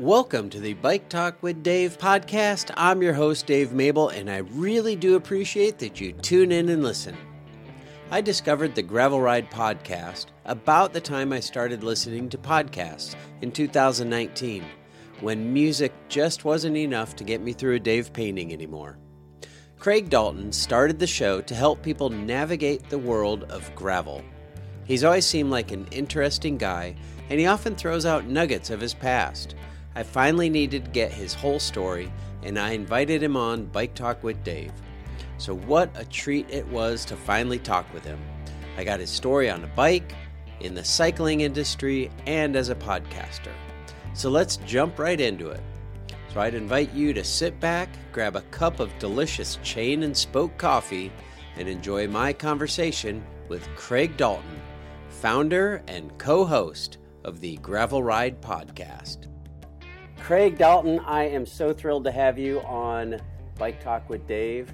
Welcome to the Bike Talk with Dave podcast. I'm your host, Dave Mable, and I really do appreciate that you tune in and listen. I discovered the Gravel Ride podcast about the time I started listening to podcasts in 2019, when music just wasn't enough to get me through a day of painting anymore. Craig Dalton started the show to help people navigate the world of gravel. He's always seemed like an interesting guy, and he often throws out nuggets of his past. I finally needed to get his whole story, and I invited him on Bike Talk with Dave. So, what a treat it was to finally talk with him. I got his story on a bike, in the cycling industry, and as a podcaster. So, let's jump right into it. So, I'd invite you to sit back, grab a cup of delicious chain and spoke coffee, and enjoy my conversation with Craig Dalton, founder and co host of the Gravel Ride Podcast. Craig Dalton, I am so thrilled to have you on Bike Talk with Dave.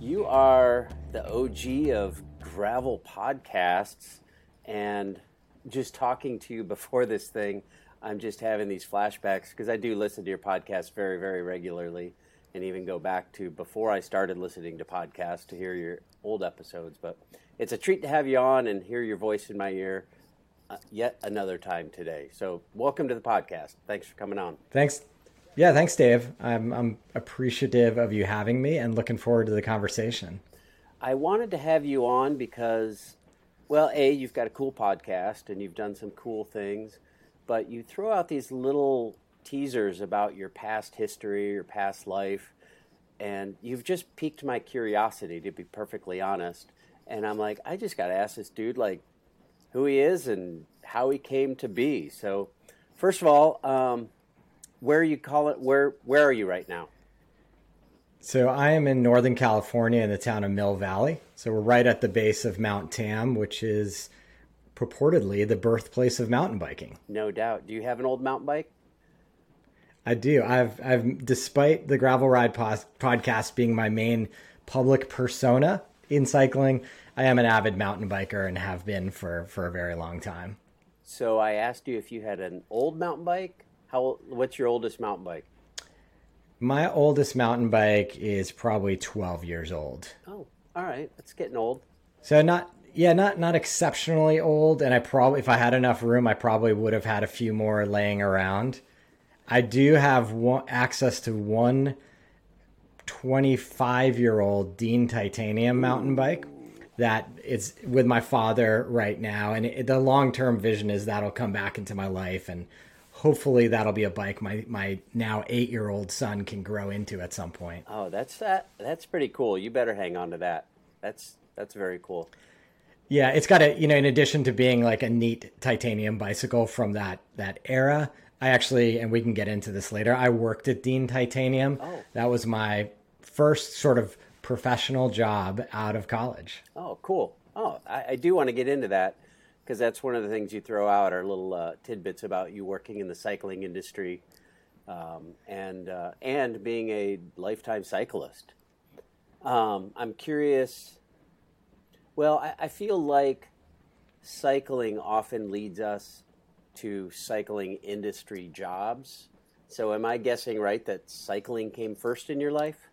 You are the OG of gravel podcasts, and just talking to you before this thing, I'm just having these flashbacks because I do listen to your podcast very, very regularly, and even go back to before I started listening to podcasts to hear your old episodes. But it's a treat to have you on and hear your voice in my ear yet another time today. So, welcome to the podcast. Thanks for coming on. Thanks. Yeah, thanks, Dave. I'm, I'm appreciative of you having me and looking forward to the conversation. I wanted to have you on because, well, A, you've got a cool podcast and you've done some cool things, but you throw out these little teasers about your past history, your past life, and you've just piqued my curiosity, to be perfectly honest. And I'm like, I just got to ask this dude, like, who he is and how he came to be. So, first of all, um, where you call it? Where where are you right now? So I am in Northern California in the town of Mill Valley. So we're right at the base of Mount Tam, which is purportedly the birthplace of mountain biking. No doubt. Do you have an old mountain bike? I do. I've I've despite the gravel ride pos- podcast being my main public persona in cycling, I am an avid mountain biker and have been for for a very long time. So I asked you if you had an old mountain bike. How? What's your oldest mountain bike? My oldest mountain bike is probably 12 years old. Oh, all right. That's getting old. So not yeah, not not exceptionally old and I probably if I had enough room I probably would have had a few more laying around. I do have one, access to one 25 year old Dean Titanium mountain bike that it's with my father right now and it, the long term vision is that'll come back into my life and hopefully that'll be a bike my my now 8 year old son can grow into at some point. Oh, that's that that's pretty cool. You better hang on to that. That's that's very cool. Yeah, it's got a you know in addition to being like a neat titanium bicycle from that that era, I actually and we can get into this later. I worked at Dean Titanium. Oh. That was my first sort of professional job out of college. Oh, cool. Oh, I, I do want to get into that because that's one of the things you throw out are little uh, tidbits about you working in the cycling industry um, and uh, and being a lifetime cyclist. Um, I'm curious. Well, I, I feel like cycling often leads us to cycling industry jobs. So, am I guessing right that cycling came first in your life?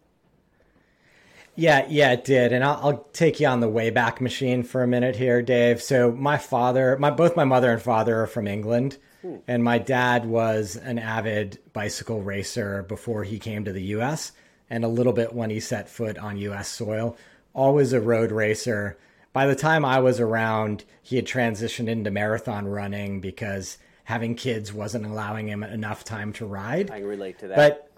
Yeah, yeah, it did, and I'll, I'll, take you on the wayback machine for a minute here, Dave. So my father, my both my mother and father are from England, hmm. and my dad was an avid bicycle racer before he came to the U.S. and a little bit when he set foot on U.S. soil. Always a road racer. By the time I was around, he had transitioned into marathon running because having kids wasn't allowing him enough time to ride. I relate to that. But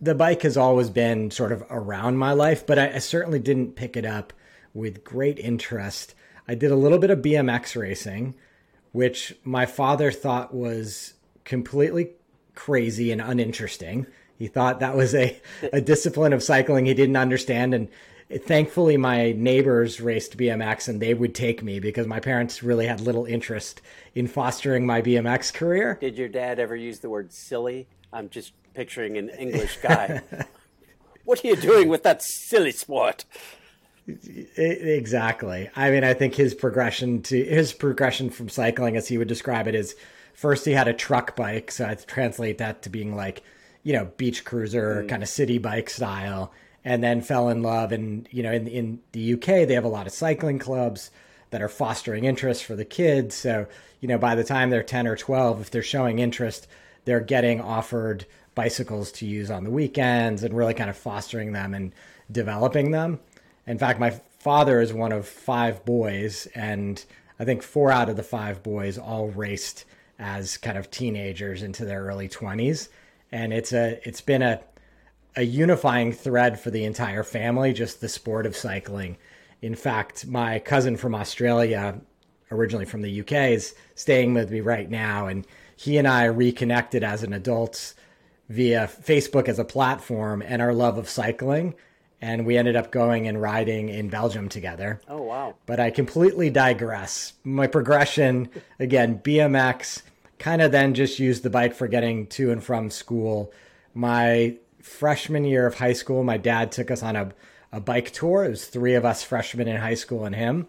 the bike has always been sort of around my life, but I, I, certainly didn't pick it up with great interest. I did a little bit of BMX racing, which my father thought was completely crazy and uninteresting. He thought that was a, a discipline of cycling he didn't understand. And thankfully, my neighbors raced BMX and they would take me because my parents really had little interest in fostering my BMX career. Did your dad ever use the word silly? I'm just picturing an English guy. what are you doing with that silly sport? Exactly. I mean, I think his progression to his progression from cycling, as he would describe it, is first he had a truck bike, so I translate that to being like, you know, beach cruiser, mm. kind of city bike style, and then fell in love. And, you know, in, in the UK, they have a lot of cycling clubs that are fostering interest for the kids. So, you know, by the time they're 10 or 12, if they're showing interest, they're getting offered bicycles to use on the weekends and really kind of fostering them and developing them. In fact, my father is one of five boys, and I think four out of the five boys all raced as kind of teenagers into their early 20s. And it's a it's been a a unifying thread for the entire family, just the sport of cycling. In fact, my cousin from Australia, originally from the UK, is staying with me right now, and he and I reconnected as an adults via Facebook as a platform and our love of cycling. And we ended up going and riding in Belgium together. Oh, wow. But I completely digress. My progression, again, BMX, kind of then just used the bike for getting to and from school. My freshman year of high school, my dad took us on a, a bike tour. It was three of us freshmen in high school and him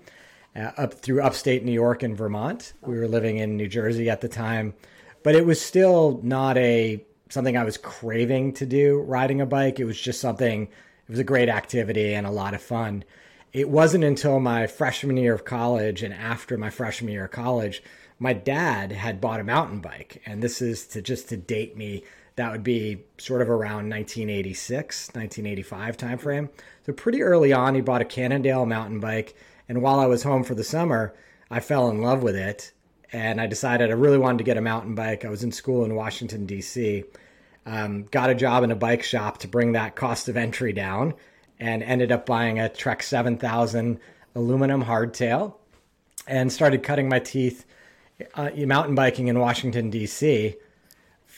uh, up through upstate New York and Vermont. We were living in New Jersey at the time but it was still not a something I was craving to do riding a bike. It was just something it was a great activity and a lot of fun. It wasn't until my freshman year of college and after my freshman year of college, my dad had bought a mountain bike. And this is to just to date me, that would be sort of around 1986, 1985 timeframe. So pretty early on, he bought a Cannondale mountain bike. And while I was home for the summer, I fell in love with it and I decided I really wanted to get a mountain bike. I was in school in Washington, D.C., um, got a job in a bike shop to bring that cost of entry down, and ended up buying a Trek 7000 aluminum hardtail and started cutting my teeth uh, mountain biking in Washington, D.C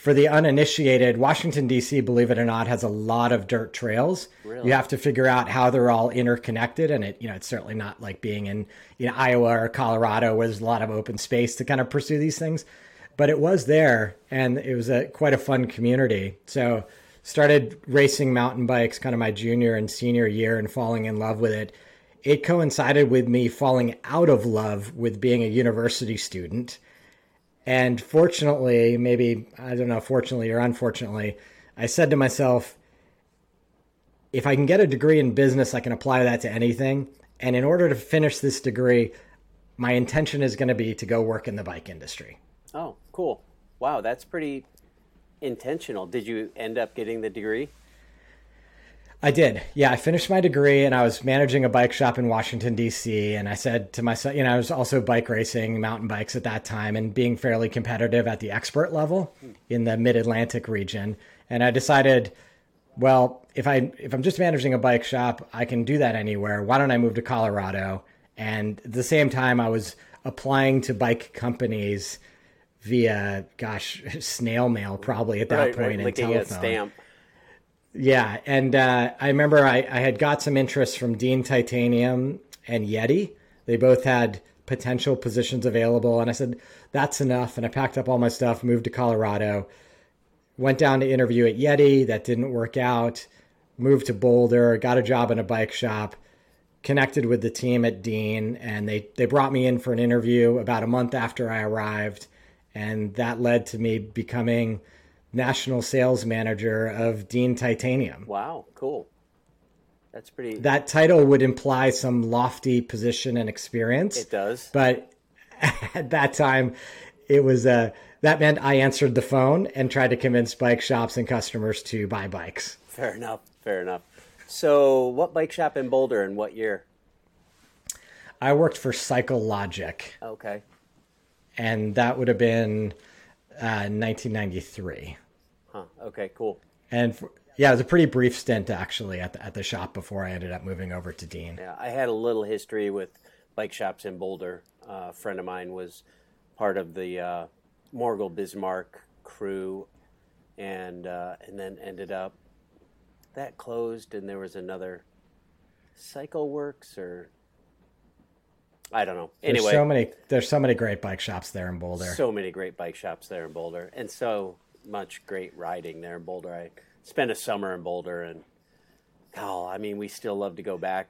for the uninitiated, Washington D.C., believe it or not, has a lot of dirt trails. Really? You have to figure out how they're all interconnected, and it you know it's certainly not like being in you know, Iowa or Colorado where there's a lot of open space to kind of pursue these things. But it was there, and it was a quite a fun community. So started racing mountain bikes kind of my junior and senior year and falling in love with it. It coincided with me falling out of love with being a university student and fortunately, maybe, I don't know, fortunately or unfortunately, I said to myself, if I can get a degree in business, I can apply that to anything. And in order to finish this degree, my intention is going to be to go work in the bike industry. Oh, cool. Wow, that's pretty intentional. Did you end up getting the degree? I did. Yeah, I finished my degree and I was managing a bike shop in Washington, D.C. And I said to myself, you know, I was also bike racing mountain bikes at that time and being fairly competitive at the expert level in the mid Atlantic region. And I decided, well, if I if I'm just managing a bike shop, I can do that anywhere. Why don't I move to Colorado? And at the same time, I was applying to bike companies via, gosh, snail mail probably at that right, point right, and telephone. Yeah, and uh, I remember I, I had got some interest from Dean Titanium and Yeti. They both had potential positions available, and I said that's enough. And I packed up all my stuff, moved to Colorado, went down to interview at Yeti. That didn't work out. Moved to Boulder, got a job in a bike shop, connected with the team at Dean, and they they brought me in for an interview about a month after I arrived, and that led to me becoming national sales manager of Dean Titanium. Wow, cool. That's pretty. That title would imply some lofty position and experience. It does. But at that time, it was uh, that meant I answered the phone and tried to convince bike shops and customers to buy bikes. Fair enough. Fair enough. So, what bike shop in Boulder and what year? I worked for Cycle Logic. Okay. And that would have been uh, 1993. Huh. Okay. Cool. And for, yeah, it was a pretty brief stint actually at the, at the shop before I ended up moving over to Dean. Yeah, I had a little history with bike shops in Boulder. Uh, a friend of mine was part of the uh, Morgul Bismark crew, and uh, and then ended up that closed, and there was another Cycle Works or I don't know. Anyway, there's so many there's so many great bike shops there in Boulder. So many great bike shops there in Boulder, and so much great riding there in Boulder. I spent a summer in Boulder, and oh, I mean, we still love to go back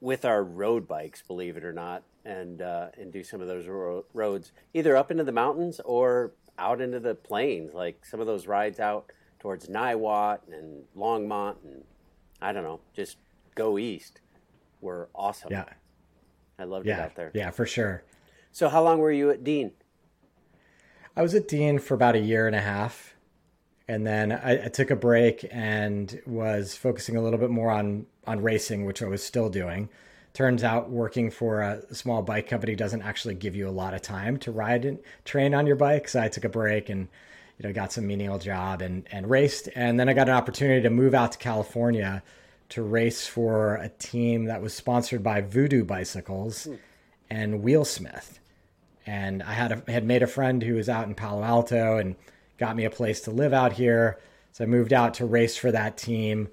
with our road bikes, believe it or not, and uh, and do some of those ro- roads either up into the mountains or out into the plains, like some of those rides out towards Niwot and Longmont, and I don't know, just go east were awesome. Yeah. I loved yeah. it out there. Yeah, for sure. So, how long were you at Dean? I was at Dean for about a year and a half. And then I, I, took a break and was focusing a little bit more on, on racing, which I was still doing. Turns out working for a small bike company doesn't actually give you a lot of time to ride and train on your bike. So I took a break and you know got some menial job and, and raced. And then I got an opportunity to move out to California to race for a team that was sponsored by Voodoo Bicycles hmm. and Wheelsmith. And I had a, had made a friend who was out in Palo Alto and got me a place to live out here. So I moved out to race for that team,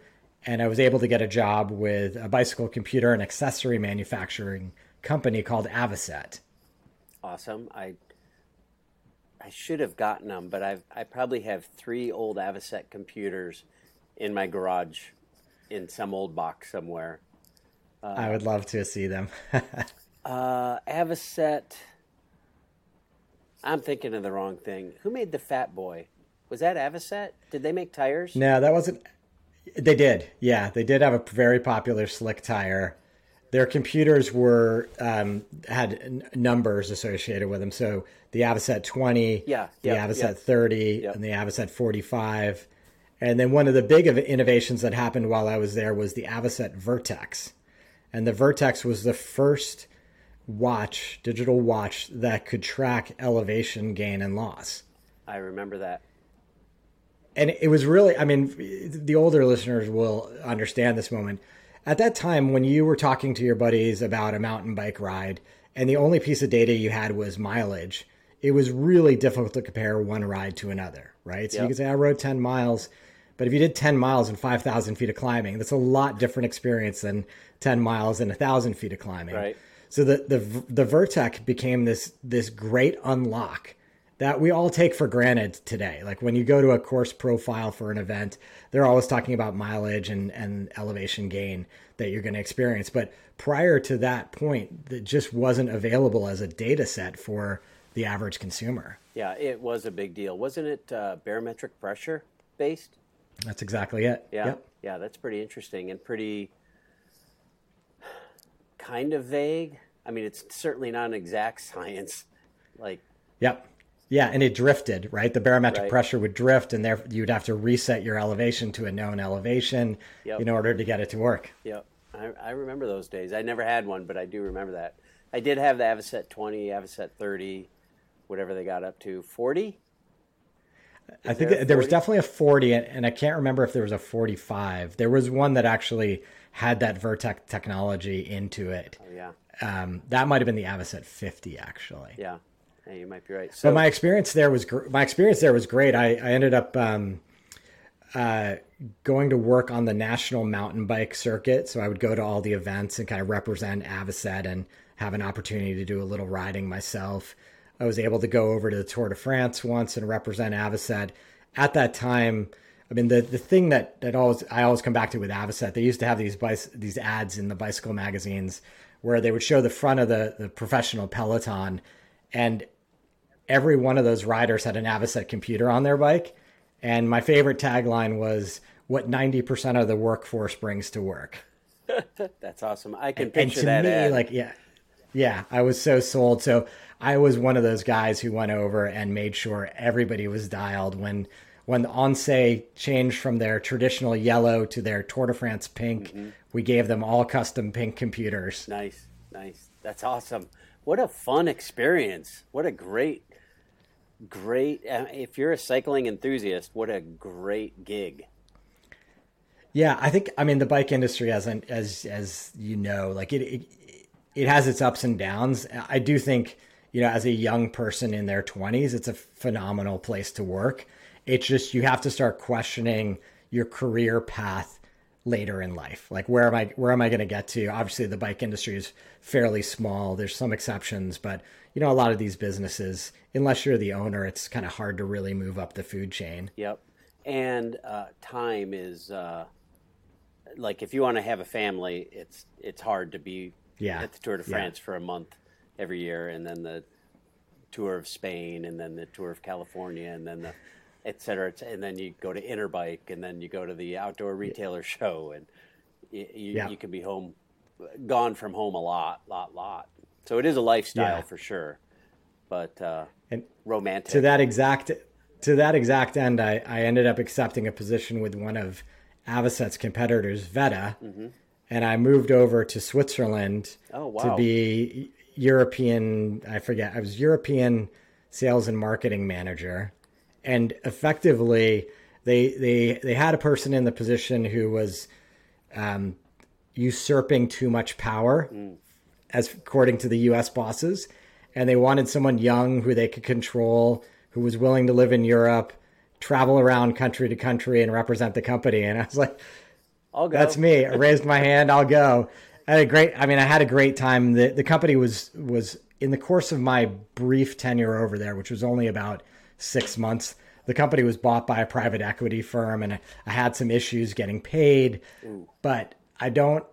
and I was able to get a job with a bicycle computer and accessory manufacturing company called Avocet. Awesome. I I should have gotten them, but I've I probably have three old Avocet computers in my garage in some old box somewhere. Uh, I would love to see them. uh, Avocet. I'm thinking of the wrong thing. Who made the Fat Boy? Was that Avocet? Did they make tires? No, that wasn't. They did. Yeah, they did have a very popular slick tire. Their computers were um, had n- numbers associated with them. So the Avocet 20, yeah, the yep, Avocet yep. 30, yep. and the Avocet 45. And then one of the big innovations that happened while I was there was the Avocet Vertech. And the Vertech was the first watch, digital watch, that could track elevation gain and loss. I remember that. And it was really, I mean, the older listeners will understand this moment. At that time, when you were talking to your buddies about a mountain bike ride, and the only piece of data you had was mileage, it was really difficult to compare one ride to another, right? So yep. you could say, I rode 10 miles but if you did 10 miles and 5,000 feet of climbing, that's a lot different experience than 10 miles and 1,000 feet of climbing. Right. So the, the, the Vertech became this, this great unlock that we all take for granted today. Like when you go to a course profile for an event, they're always talking about mileage and, and elevation gain that you're going to experience. But prior to that point, that just wasn't available as a data set for the average consumer. Yeah, it was a big deal. Wasn't it uh, barometric pressure based? That's exactly it. Yeah. Yep. Yeah, that's pretty interesting and pretty kind of vague. I mean, it's certainly not an exact science. Like, yep. Yeah, and it drifted, right? The barometric right. pressure would drift, and there you'd have to reset your elevation to a known elevation yep. in order to get it to work. Yep, I, I, remember those days. I never had one, but I do remember that. I did have the Avocet 20, Avocet 30, whatever they got up to. 40? I think there, there was definitely a 40, and I can't remember if there was a 45. There was one that actually had that Vertech technology into it. Oh, yeah. Um, that might have been the Avocet 50, actually. Yeah. yeah you might be right. So, but my experience there was gr- my experience there was great. I, I ended up um, uh, going to work on the national mountain bike circuit, so I would go to all the events and kind of represent Avocet and have an opportunity to do a little riding myself. I was able to go over to the Tour de France once and represent Avocet. At that time, I mean the the thing that that always I always come back to with Avocet, they used to have these bice, these ads in the bicycle magazines where they would show the front of the the professional peloton, and every one of those riders had an Avocet computer on their bike. And my favorite tagline was "What ninety percent of the workforce brings to work." That's awesome. I can picture and to that. Me, ad. like yeah, yeah, I was so sold. So I was one of those guys who went over and made sure everybody was dialed when when the ONCE changed from their traditional yellow to their Tour de France pink. Mm-hmm. We gave them all custom pink computers. Nice, nice. That's awesome. What a fun experience. What a great, great. Uh, if you're a cycling enthusiast, what a great gig. Yeah, I think I mean the bike industry, as as as you know, like it, it it has its ups and downs. I do think you know, as a young person in their 20s, it's a phenomenal place to work. It's just you have to start questioning your career path later in life. Like where am I where am I going to get to? Obviously the bike industry is fairly small. There's some exceptions, but you know a lot of these businesses unless you're the owner, it's kind of hard to really move up the food chain. Yep. And uh, time is uh, like if you want to have a family, it's it's hard to be yeah. at the Tour de France yeah. for a month every year, and then the tour of Spain, and then the tour of California, and then the et cetera, and then you go to Interbike, and then you go to the outdoor retailer show, and you, you, yeah. you can be home, gone from home a lot, lot, lot. So it is a lifestyle yeah. for sure, but uh, and romantic. To that exact to that exact end, I, I ended up accepting a position with one of Avocet's competitors, Vetta, mm-hmm. And I moved over to Switzerland oh, wow. to be European. I forget. I was European sales and marketing manager, and effectively, they they they had a person in the position who was um, usurping too much power, mm. as according to the U.S. bosses, and they wanted someone young who they could control, who was willing to live in Europe, travel around country to country, and represent the company. And I was like, I'll go. That's me. I raised my hand. I'll go. I had a great. I mean, I had a great time. The the company was was in the course of my brief tenure over there, which was only about six months. The company was bought by a private equity firm, and I, had some issues getting paid. Ooh. But I don't.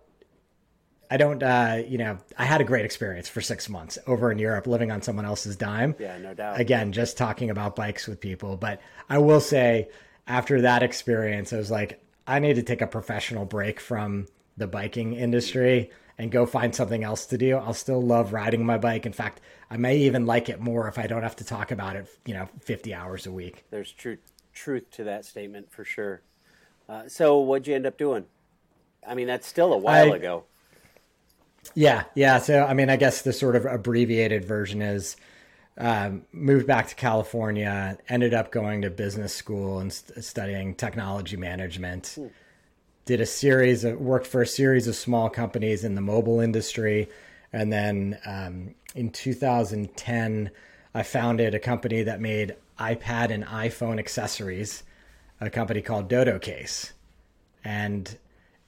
I don't. Uh, you know, I had a great experience for six months over in Europe, living on someone else's dime. Yeah, no doubt. Again, just talking about bikes with people. But I will say, after that experience, I was like, I need to take a professional break from the biking industry and go find something else to do. I'll still love riding my bike. In fact, I may even like it more if I don't have to talk about it, you know, 50 hours a week. There's truth truth to that statement for sure. Uh, so what'd you end up doing? I mean, that's still a while I, ago. Yeah, yeah. So I mean, I guess the sort of abbreviated version is um, moved back to California, ended up going to business school and st- studying technology management. Hmm did a series of worked for a series of small companies in the mobile industry, and then um, in 2010, I founded a company that made iPad and iPhone accessories, a company called Dodo Case, and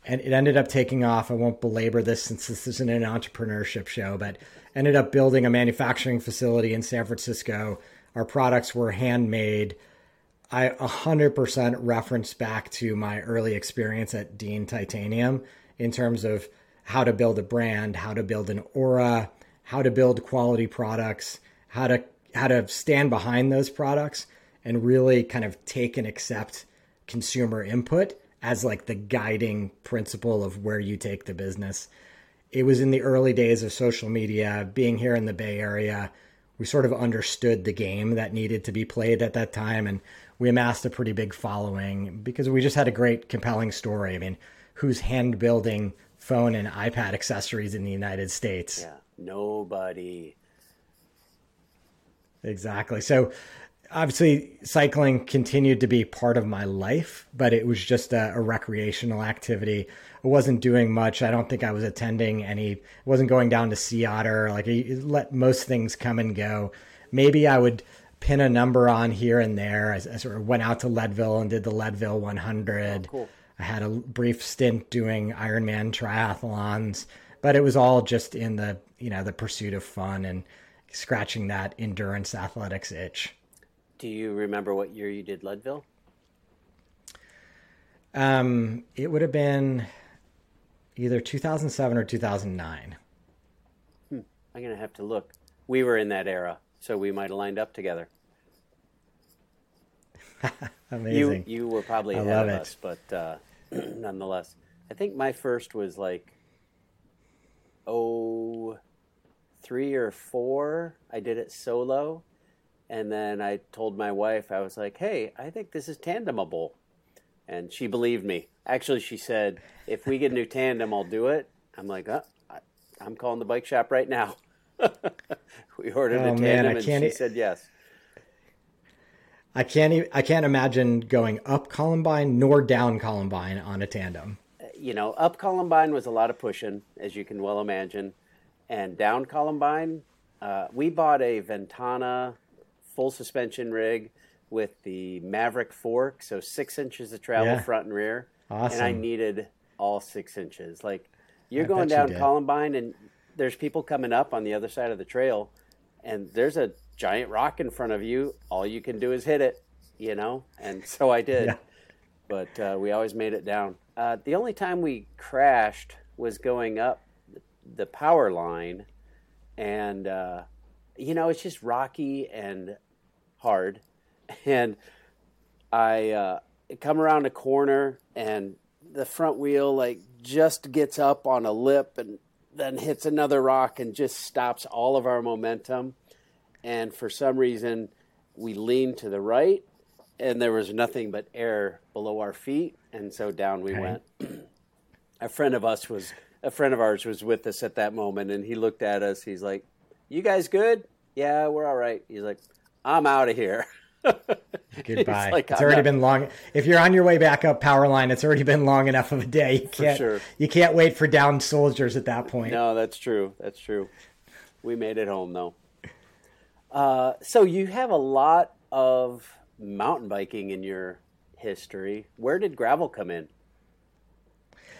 and it ended up taking off. I won't belabor this since this isn't an entrepreneurship show, but ended up building a manufacturing facility in San Francisco. Our products were handmade I 100% reference back to my early experience at Dean Titanium in terms of how to build a brand, how to build an aura, how to build quality products, how to how to stand behind those products and really kind of take and accept consumer input as like the guiding principle of where you take the business. It was in the early days of social media, being here in the Bay Area, we sort of understood the game that needed to be played at that time and we amassed a pretty big following because we just had a great, compelling story. I mean, who's hand building phone and iPad accessories in the United States? Yeah, nobody. Exactly. So, obviously, cycling continued to be part of my life, but it was just a, a recreational activity. Wasn't doing much. I don't think I was attending any. wasn't going down to Sea Otter. Like, I let most things come and go. Maybe I would pin a number on here and there. I, I, sort of went out to Leadville and did the Leadville 100. Oh, cool. I had a brief stint doing Ironman triathlons, but it was all just in the you know the pursuit of fun and scratching that endurance athletics itch. Do you remember what year you did Leadville? Um, it would have been either 2007 or 2009. Hmm. I'm gonna have to look. We were in that era, so we might have lined up together. Amazing. You you were probably ahead of it. us, but uh, nonetheless, I think my first was like oh three or four. I did it solo, and then I told my wife I was like, "Hey, I think this is tandemable," and she believed me. Actually, she said, "If we get a new tandem, I'll do it." I'm like, oh, I, "I'm calling the bike shop right now." we ordered oh, a tandem, man, and she said yes. I can't I can't imagine going up Columbine nor down Columbine on a tandem. You know, up Columbine was a lot of pushing, as you can well imagine, and down Columbine, uh, we bought a Ventana full suspension rig with the Maverick fork, so six inches of travel yeah. front and rear. Awesome. And I needed all six inches. Like you're I going down you Columbine, and there's people coming up on the other side of the trail, and there's a giant rock in front of you. All you can do is hit it, you know? And so I did. yeah. But uh, we always made it down. Uh, the only time we crashed was going up the power line, and uh, you know, it's just rocky and hard. And I uh, come around a corner and the front wheel like just gets up on a lip and then hits another rock and just stops all of our momentum. And for some reason, we leaned to the right and there was nothing but air below our feet. And so down we okay. went. a friend of us was, a friend of ours was with us at that moment and he looked at us. He's like, You guys good? Yeah, we're all right. He's like, I'm out of here. Goodbye. Like, it's already not... been long. If you're on your way back up power line, it's already been long enough of a day. You can't, sure. you can't wait for downed soldiers at that point. No, that's true. That's true. We made it home though. Uh, so you have a lot of mountain biking in your history. Where did gravel come in?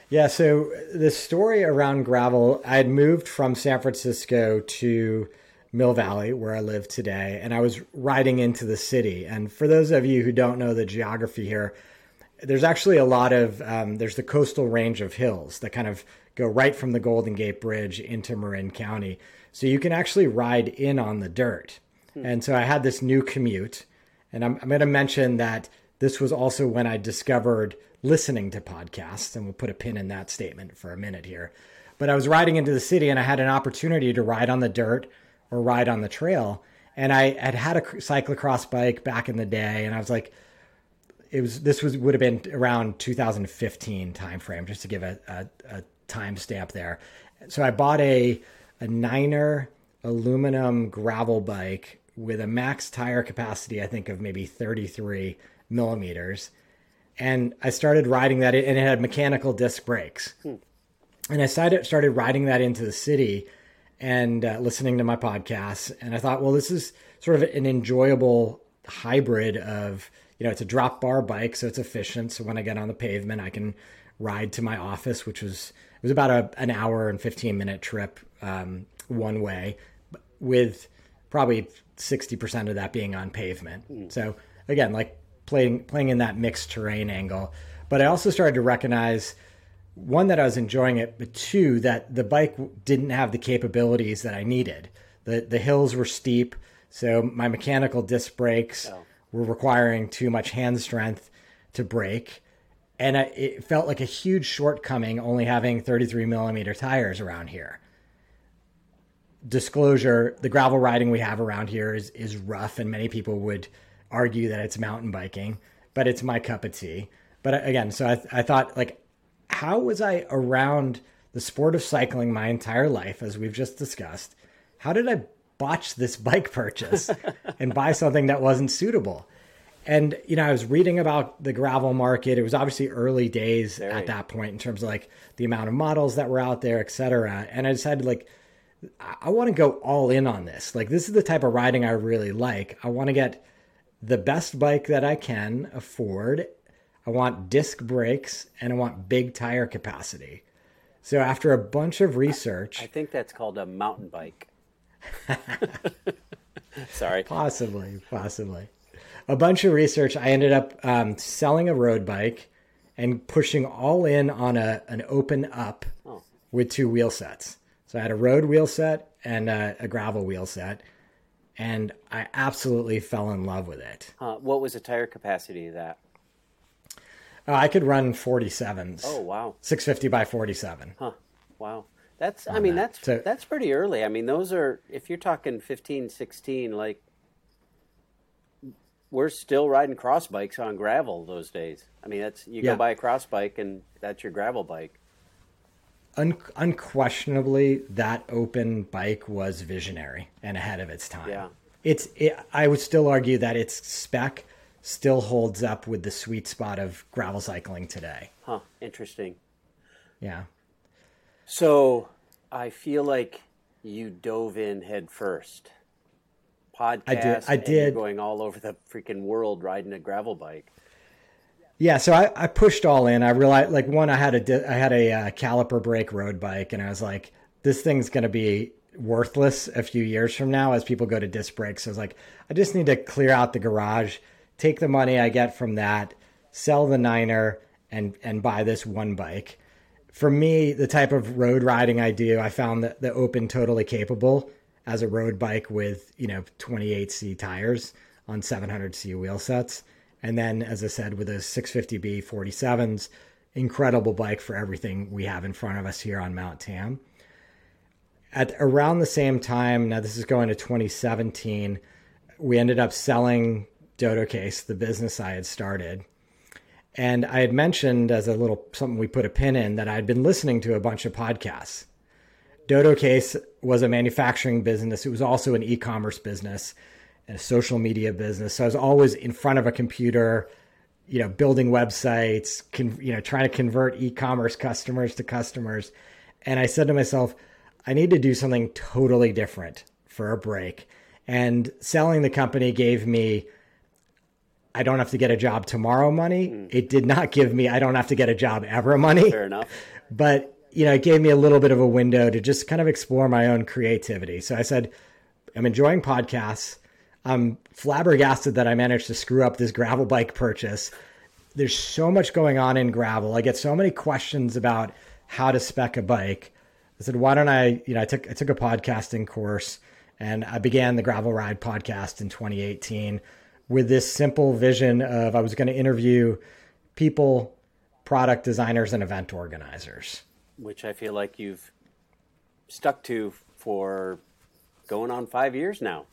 Yeah, so the story around gravel, I had moved from San Francisco to Mill Valley, where I live today, and I was riding into the city. And for those of you who don't know the geography here, there's actually a lot of um, there's the coastal range of hills that kind of go right from the Golden Gate Bridge into Marin County, so you can actually ride in on the dirt. Hmm. And so I had this new commute, and I'm, I'm going to mention that this was also when I discovered listening to podcasts, and we'll put a pin in that statement for a minute here. But I was riding into the city, and I had an opportunity to ride on the dirt or ride on the trail. And I had had a cyclocross bike back in the day, and I was like, it was this was would have been around 2015 timeframe, just to give a, a, a timestamp there. So I bought a a Niner aluminum gravel bike with a max tire capacity, I think of maybe 33 millimeters, and I started riding that, and it had mechanical disc brakes. Hmm. And I started started riding that into the city, and uh, listening to my podcasts. And I thought, well, this is sort of an enjoyable hybrid of, you know, it's a drop bar bike, so it's efficient. So when I get on the pavement, I can ride to my office, which was it was about a, an hour and 15 minute trip um, one way, with probably 60% of that being on pavement. Mm. So again, like playing playing in that mixed terrain angle. But I also started to recognize one that I was enjoying it, but two that the bike didn't have the capabilities that I needed. the The hills were steep, so my mechanical disc brakes oh. were requiring too much hand strength to brake, and I, it felt like a huge shortcoming only having 33 millimeter tires around here. Disclosure: the gravel riding we have around here is is rough, and many people would argue that it's mountain biking, but it's my cup of tea. But uh, again, so I, I thought like how was I around the sport of cycling my entire life, as we've just discussed? How did I botch this bike purchase and buy something that wasn't suitable? And you know, I was reading about the gravel market. It was obviously early days Very. at that point in terms of like the amount of models that were out there, et cetera. And I decided like I want to go all in on this. Like this is the type of riding I really like. I want to get the best bike that I can afford I want disc brakes, and I want big tire capacity. So after a bunch of research, I think that's called a mountain bike. Sorry. Possibly, possibly. A bunch of research, I ended up um, selling a road bike and pushing all in on a an Open U.P. oh. with two wheel sets. So I had a road wheel set and a, a gravel wheel set, and I absolutely fell in love with it. Uh, what was the tire capacity of that? Uh, I could run 47s. Oh wow. 650 by 47. Huh. Wow. That's I mean that. that's so, that's pretty early. I mean those are if you're talking 15 16 like we're still riding cross bikes on gravel those days. I mean that's you yeah. go buy a cross bike and that's your gravel bike. Un- unquestionably that open bike was visionary and ahead of its time. Yeah. It's it, I would still argue that its spec still holds up with the sweet spot of gravel cycling today. Huh, interesting. Yeah. So I feel like you dove in head first. Podcast. I did. I did. going all over the freaking world riding a gravel bike. Yeah, so I, I pushed all in. I realized, like, one, I had a I had a uh, caliper brake road bike, and I was like, this thing's going to be worthless a few years from now as people go to disc brakes. So I was like, I just need to clear out the garage take the money I get from that, sell the Niner, and and buy this one bike. For me, the type of road riding I do, I found that the Open totally capable, as a road bike with, you know, 28C tires on 700C wheel sets. And then, as I said, with a 650B 47s, incredible bike for everything we have in front of us here on Mount Tam. At around the same time, now this is going to 2017, we ended up selling Dodo Case, the business I had started. And I had mentioned as a little something we put a pin in that I had been listening to a bunch of podcasts. Dodo Case was a manufacturing business. It was also an e-commerce business and a social media business. So I was always in front of a computer, you know, building websites, con- you know, trying to convert e-commerce customers to customers. And I said to myself, I need to do something totally different for a break. And selling the company gave me I don't have to get a job tomorrow money. Mm. It did not give me I don't have to get a job ever money. Fair enough. But you know, it gave me a little bit of a window to just kind of explore my own creativity. So I said, I'm enjoying podcasts. I'm flabbergasted that I managed to screw up this gravel bike purchase. There's so much going on in gravel. I get so many questions about how to spec a bike. I said, why don't I, you know, I took I took a podcasting course and I began the Gravel Ride podcast in 2018 with this simple vision of I was going to interview people, product designers, and event organizers. Which I feel like you've stuck to for going on five years now.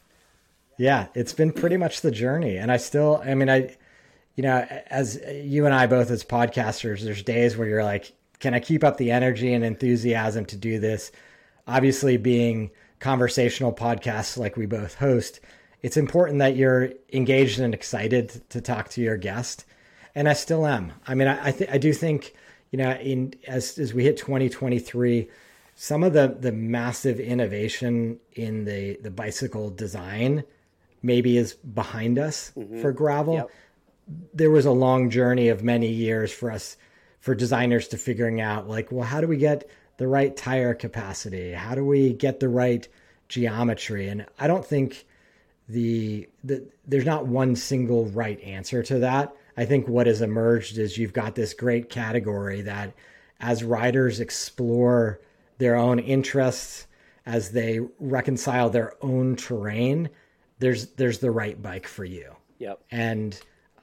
Yeah, it's been pretty much the journey. And I still, I mean, I, you know, as you and I both as podcasters, there's days where you're like, can I keep up the energy and enthusiasm to do this? Obviously, being conversational podcasts like we both host, it's important that you're engaged and excited to talk to your guest. And I still am. I mean, I I, th- I do think you know, in as as we hit 2023, some of the the massive innovation in the the bicycle design maybe is behind us mm-hmm. for gravel. Yep. There was a long journey of many years for us for designers to figuring out like, well, how do we get the right tire capacity? How do we get the right geometry? And I don't think the, the there's not one single right answer to that. I think what has emerged is you've got this great category that as riders explore their own interests, as they reconcile their own terrain, there's there's the right bike for you. Yep. And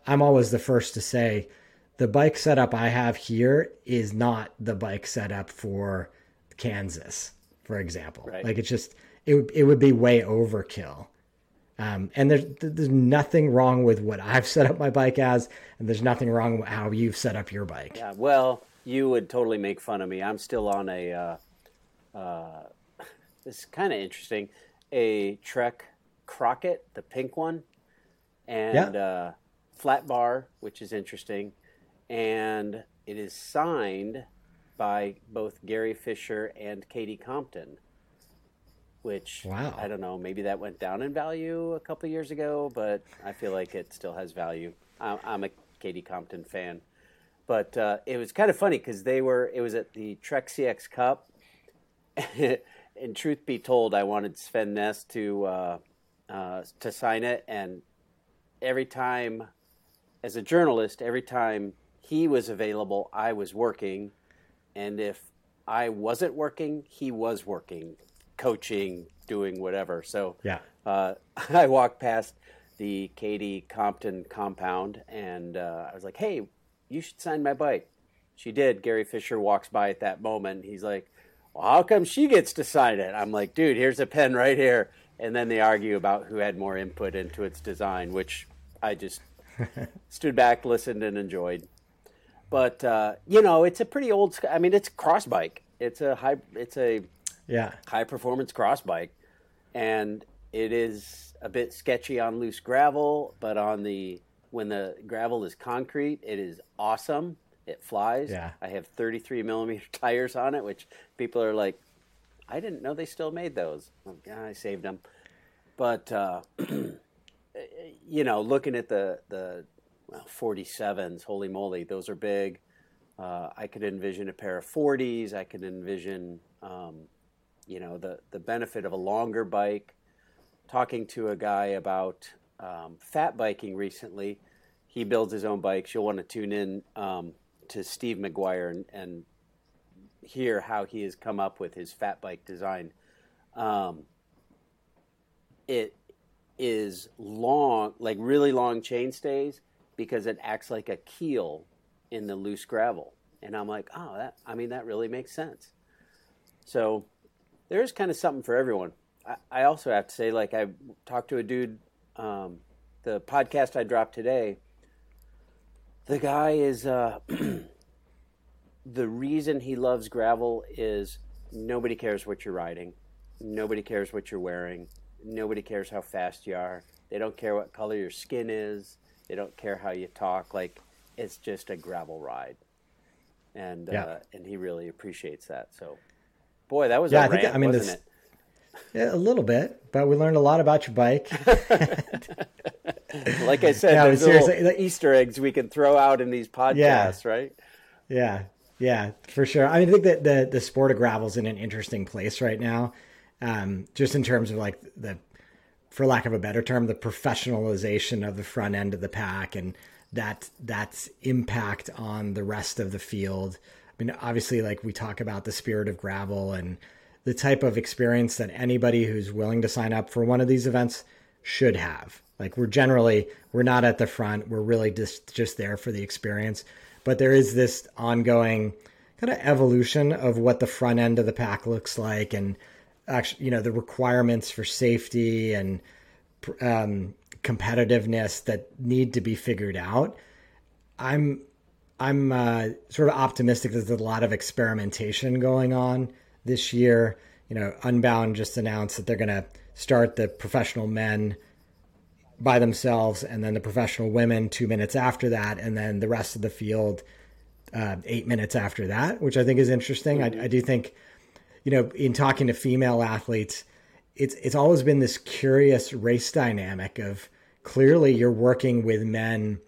I'm always the first to say the bike setup I have here is not the bike setup for Kansas, for example. Right. Like it's just it it would be way overkill. Um, and there's there's nothing wrong with what I've set up my bike as, and there's nothing wrong with how you've set up your bike. Yeah, well, you would totally make fun of me. I'm still on a. Uh, uh, this is kind of interesting. A Trek Crockett, the pink one, and yeah. uh, flat bar, which is interesting, and it is signed by both Gary Fisher and Katie Compton which wow. I don't know, maybe that went down in value a couple years ago, but I feel like it still has value. I'm a Katie Compton fan, but uh, it was kind of funny because they were. It was at the Trek CX Cup, and truth be told, I wanted Sven Nys to uh, uh, to sign it, and every time, as a journalist, every time he was available, I was working, and if I wasn't working, he was working coaching, doing whatever. So yeah, uh, I walked past the Katie Compton compound, and uh, I was like, "Hey, you should sign my bike." She did. Gary Fisher walks by at that moment. He's like, "Well, how come she gets to sign it?" I'm like, "Dude, here's a pen right here." And then they argue about who had more input into its design, which I just stood back, listened, and enjoyed. But uh, you know, it's a pretty old. I mean, it's a cross bike. It's a high. It's a yeah. High performance cross bike. And it is a bit sketchy on loose gravel, but on the when the gravel is concrete, it is awesome. It flies. Yeah. I have 33 millimeter tires on it, which people are like, I didn't know they still made those. yeah, I saved them. But, uh, you know, looking at the, the well, 47s, holy moly, those are big. Uh, I could envision a pair of 40s. I could envision um, you know the the benefit of a longer bike. Talking to a guy about um, fat biking recently, he builds his own bikes. You'll want to tune in um, to Steve McGuire and, and, hear how he has come up with his fat bike design. Um, it is long, like really long chain stays, because it acts like a keel in the loose gravel. And I'm like, oh, that. I mean, that really makes sense. So there is kind of something for everyone. I, I also have to say, like, I talked to a dude, um, the podcast I dropped today. The guy is uh, the reason he loves gravel is nobody cares what you're riding, nobody cares what you're wearing, nobody cares how fast you are. They don't care what color your skin is. They don't care how you talk. Like it's just a gravel ride, and yeah. uh, and he really appreciates that. So, boy, that was yeah. I rant, think I mean, this, it? Yeah, a little bit, but we learned a lot about your bike. like I said, yeah, there's little Easter eggs we can throw out in these podcasts, yeah. right? Yeah, yeah, for sure. I mean, I think that the the sport of gravel is in an interesting place right now, um, just in terms of like the, for lack of a better term, the professionalization of the front end of the pack and that that's impact on the rest of the field. I mean, obviously, like we talk about the spirit of gravel and the type of experience that anybody who's willing to sign up for one of these events should have. Like we're generally we're not at the front. We're really just just there for the experience but there is this ongoing kind of evolution of what the front end of the pack looks like and actually you know the requirements for safety and um, competitiveness that need to be figured out i'm i'm uh, sort of optimistic there's a lot of experimentation going on this year you know unbound just announced that they're going to start the professional men by themselves, and then the professional women two minutes after that, and then the rest of the field uh, eight minutes after that, which I think is interesting. Mm-hmm. I, I, do think, you know, in talking to female athletes, it's it's always been this curious race dynamic of clearly you're working with men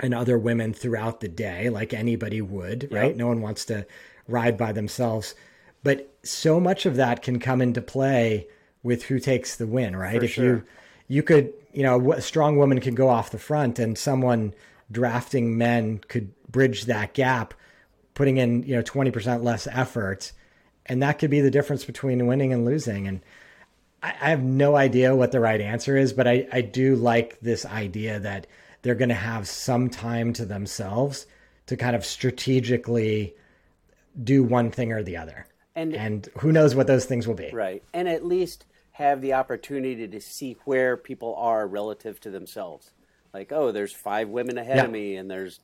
and other women throughout the day, like anybody would, right? Yep. No one wants to ride by themselves, but so much of that can come into play with who takes the win, right? For if sure. you you could you know, a strong woman can go off the front and someone drafting men could bridge that gap, putting in, you know, 20% less effort. And that could be the difference between winning and losing. And I, I have no idea what the right answer is, but I, I do like this idea that they're going to have some time to themselves to kind of strategically do one thing or the other. And, and who knows what those things will be. Right. And at least have the opportunity to see where people are relative to themselves. Like, oh, there's five women ahead yeah. of me, and there's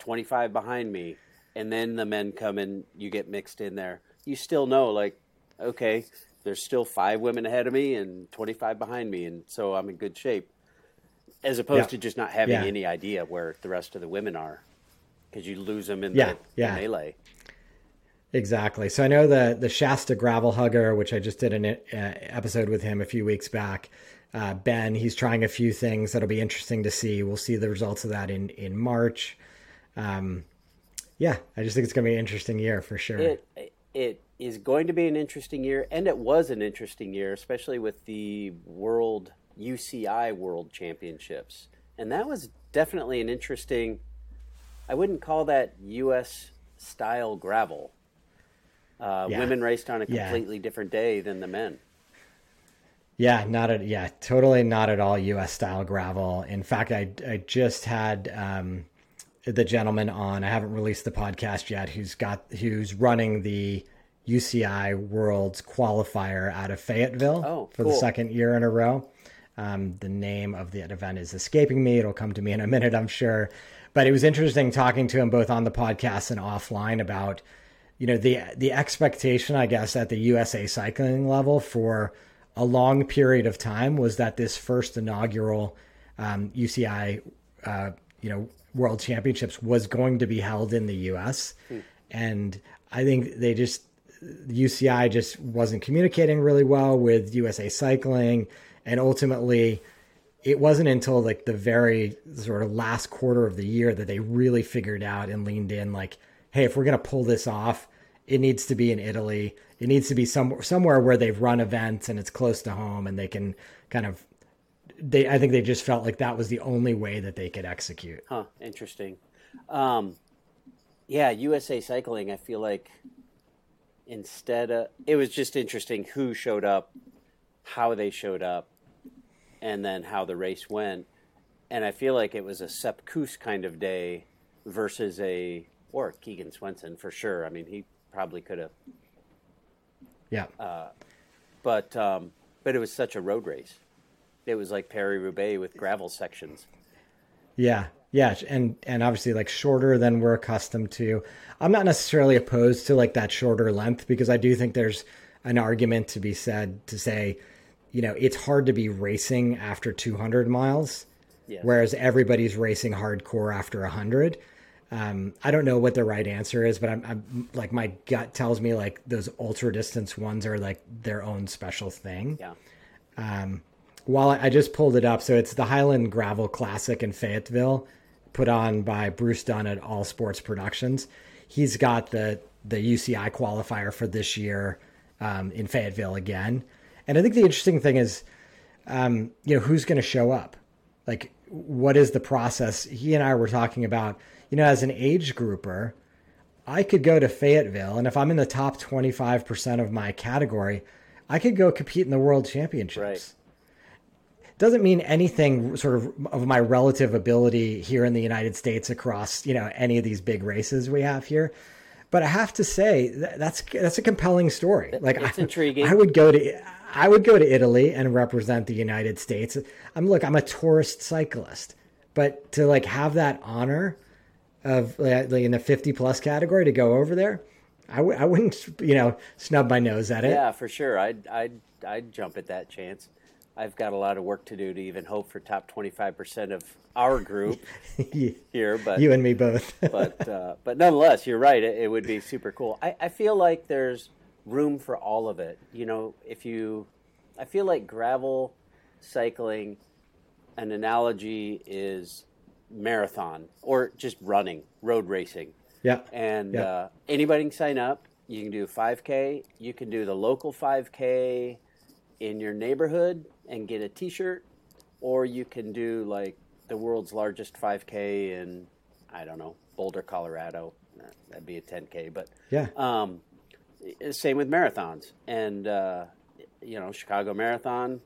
25 behind me, and then the men come and you get mixed in there. You still know, like, okay, there's still five women ahead of me and 25 behind me, and so I'm in good shape. As opposed yeah. to just not having yeah. any idea where the rest of the women are, because you lose them in the, the melee. Exactly. So I know the the Shasta Gravel Hugger, which I just did an uh, episode with him a few weeks back. Uh, ben, he's trying a few things that'll be interesting to see. We'll see the results of that in in March. Um, yeah, I just think it's going to be an interesting year for sure. It it is going to be an interesting year, and it was an interesting year, especially with the World UCI World Championships, and that was definitely an interesting. I wouldn't call that U.S. style gravel uh, yeah. Women raced on a completely yeah. different day than the men. Yeah, not at yeah, totally not at all U.S. style gravel. In fact, I I just had um, the gentleman on. I haven't released the podcast yet. Who's got who's running the UCI Worlds qualifier out of Fayetteville oh, for cool. the second year in a row. Um, the name of the event is escaping me. It'll come to me in a minute, I'm sure. But it was interesting talking to him both on the podcast and offline about you know the the expectation i guess at the usa cycling level for a long period of time was that this first inaugural um, uci uh, you know world championships was going to be held in the us hmm. and i think they just uci just wasn't communicating really well with usa cycling and ultimately it wasn't until like the very sort of last quarter of the year that they really figured out and leaned in like hey if we're going to pull this off it needs to be in Italy. It needs to be somewhere somewhere where they've run events and it's close to home and they can kind of they I think they just felt like that was the only way that they could execute. Huh, interesting. Um, yeah, USA Cycling, I feel like instead of it was just interesting who showed up, how they showed up, and then how the race went. And I feel like it was a Sepp Kuss kind of day versus a or Keegan Swenson for sure. I mean, he probably could have. Yeah. Uh, but um, but it was such a road race. It was like Paris Roubaix with gravel sections. Yeah, yeah, and and obviously like shorter than we're accustomed to. I'm not necessarily opposed to like that shorter length because I do think there's an argument to be said to say, you know, it's hard to be racing after 200 miles, whereas everybody's racing hardcore after 100. Um, I don't know what the right answer is, but I'm, I'm, like my gut tells me like those ultra distance ones are like their own special thing. Yeah. Um, while I just pulled it up, so it's the Highland Gravel Classic in Fayetteville, put on by Bruce Dunn at All Sports Productions. He's got the the UCI qualifier for this year um, in Fayetteville again, and I think the interesting thing is, um, you know, who's going to show up? Like, what is the process? He and I were talking about you know, as an age grouper, I could go to Fayetteville, and if I'm in the top 25% of my category, I could go compete in the world championships. Right. Doesn't mean anything sort of of my relative ability here in the United States across, you know, any of these big races we have here. But I have to say that's that's a compelling story. Like it's I, intriguing. I would go to I would go to Italy and represent the United States. I'm look, I'm a tourist cyclist, but to like have that honor of like in the 50 plus category to go over there, I w- I wouldn't, you know, snub my nose at it. Yeah, for sure. I'd, I'd, I'd jump at that chance. I've got a lot of work to do to even hope for top 25% of our group here, but you and me both. but, uh, but nonetheless, you're right. It, it would be super cool. I, I feel like there's room for all of it. You know, if you, I feel like gravel cycling, an analogy is marathon or just running, road racing. Yeah. And yeah. Uh, anybody can sign up. You can do 5K. You can do the local 5K in your neighborhood and get a T-shirt, or you can do like the world's largest 5K in I don't know Boulder, Colorado. That'd be a 10K, but yeah. Um, same with marathons, and uh, you know Chicago Marathon,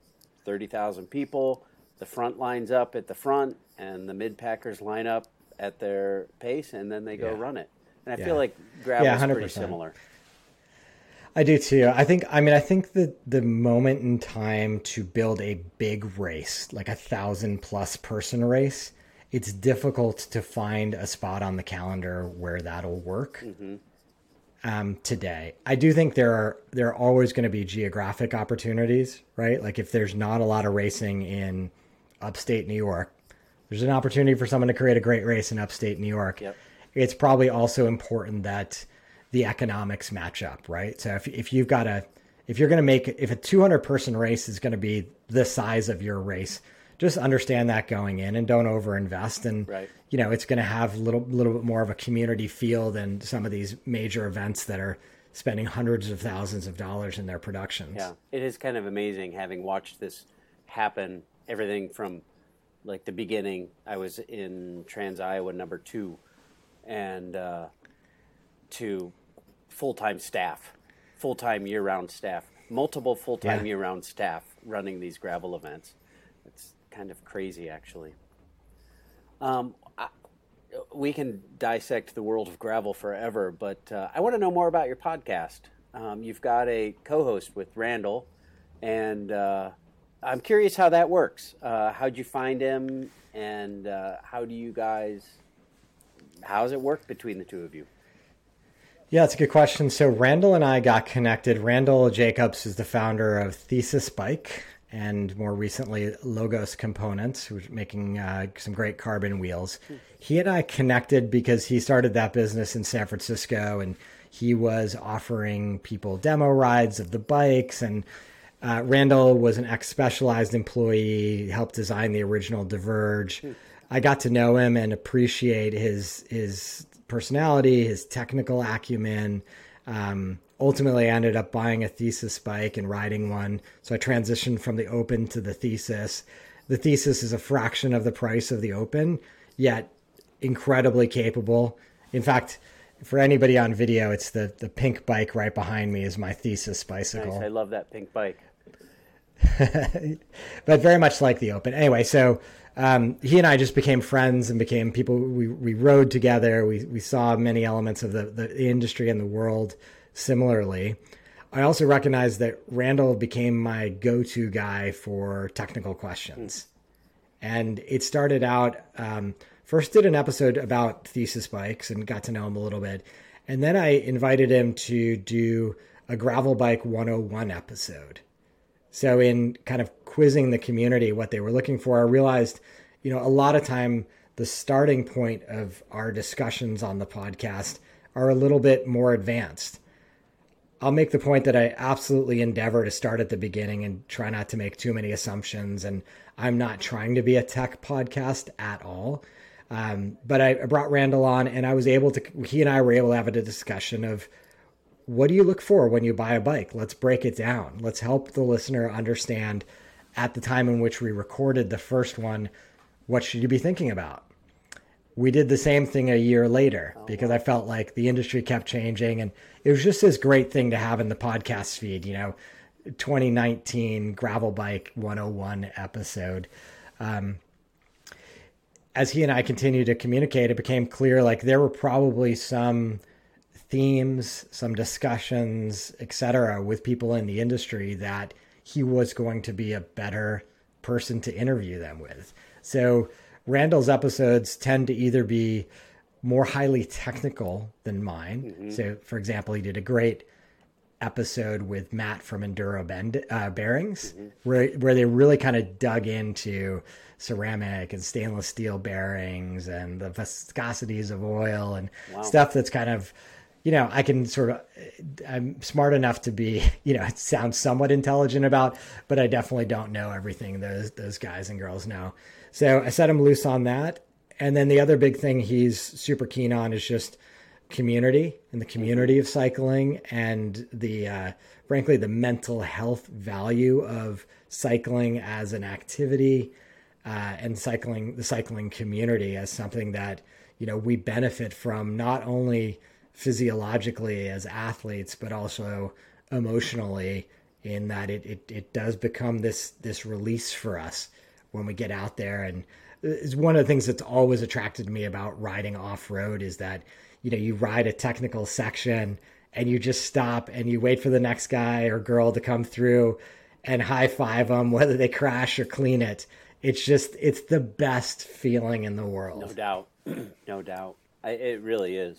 thirty thousand people. The front lines up at the front and the mid packers line up at their pace and then they go yeah. run it. And I yeah. feel like gravel yeah, is pretty similar. I do too. I think. I mean, I think that the moment in time to build a big race, like a thousand plus person race, it's difficult to find a spot on the calendar where that'll work. Mm-hmm. Um, today, I do think there are there are always going to be geographic opportunities, right? Like if there's not a lot of racing in upstate New York, there's an opportunity for someone to create a great race in upstate New York. Yep. It's probably also important that the economics match up, right? So if if you've got a if you're going to make if a 200 person race is going to be the size of your race, just understand that going in and don't overinvest and right. you know, it's going to have a little little bit more of a community feel than some of these major events that are spending hundreds of thousands of dollars in their productions. Yeah. It is kind of amazing having watched this happen everything from like the beginning. I was in Trans Iowa number two, and uh, to full time staff, full time year round staff, multiple full time yeah. year round staff running these gravel events. Kind of crazy, actually. Um, I, we can dissect the world of gravel forever, but uh, I want to know more about your podcast. Um, you've got a co host with Randall, and uh, I'm curious how that works. Uh, how'd you find him, and uh, how do you guys? How's it work between the two of you? Yeah, it's a good question. So Randall and I got connected. Randall Jacobs is the founder of Thesis Bike and more recently Logos Components, making uh, some great carbon wheels. He and I connected because he started that business in San Francisco and he was offering people demo rides of the bikes and uh, Randall was an ex Specialized employee, helped design the original Diverge. I got to know him and appreciate his his personality, his technical acumen. Um, ultimately, I ended up buying a thesis bike and riding one. So I transitioned from the open to the thesis. The thesis is a fraction of the price of the open, yet incredibly capable. In fact, for anybody on video, it's the the pink bike right behind me is my thesis bicycle. Nice. I love that pink bike. but very much like the Open. Anyway, so um, he and I just became friends and became people. We, we rode together. We, we saw many elements of the, the industry and the world similarly. I also recognized that Randall became my go to guy for technical questions. And it started out, um, first did an episode about thesis bikes and got to know him a little bit. And then I invited him to do a gravel bike 101 episode. So in kind of quizzing the community what they were looking for, I realized, you know, a lot of time the starting point of our discussions on the podcast are a little bit more advanced. I'll make the point that I absolutely endeavor to start at the beginning and try not to make too many assumptions. And I'm not trying to be a tech podcast at all. Um, but I brought Randall on and I was able to, he and I were able to have a discussion of what do you look for when you buy a bike? Let's break it down. Let's help the listener understand at the time in which we recorded the first one, what should you be thinking about? We did the same thing a year later because I felt like the industry kept changing and it was just this great thing to have in the podcast feed, you know, 2019 gravel bike 101 episode. Um, as he and I continued to communicate, it became clear like there were probably some themes, some discussions, etc., with people in the industry that he was going to be a better person to interview them with. So Randall's episodes tend to either be more highly technical than mine. Mm-hmm. So, for example, he did a great episode with Matt from Enduro Bend, uh, Bearings, mm-hmm. where where they really kind of dug into ceramic and stainless steel bearings and the viscosities of oil and wow. stuff that's kind of you know i can sort of i'm smart enough to be you know it sounds somewhat intelligent about but i definitely don't know everything those those guys and girls know so i set him loose on that and then the other big thing he's super keen on is just community and the community of cycling and the uh, frankly the mental health value of cycling as an activity uh, and cycling the cycling community as something that you know we benefit from not only physiologically as athletes but also emotionally in that it, it, it does become this this release for us when we get out there and it's one of the things that's always attracted me about riding off road is that you know, you ride a technical section and you just stop and you wait for the next guy or girl to come through and high five them, whether they crash or clean it. It's just, it's the best feeling in the world. No doubt. no doubt. I, it really is.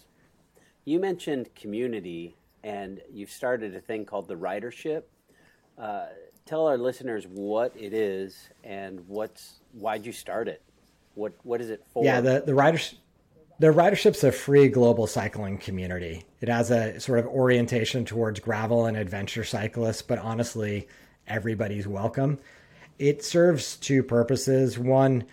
You mentioned community and you've started a thing called the ridership. Uh, tell our listeners what it is and what's why'd you start it? What what is it for? Yeah, the the riders the ridership's a free global cycling community. It has a sort of orientation towards gravel and adventure cyclists, but honestly, everybody's welcome. It serves two purposes. One,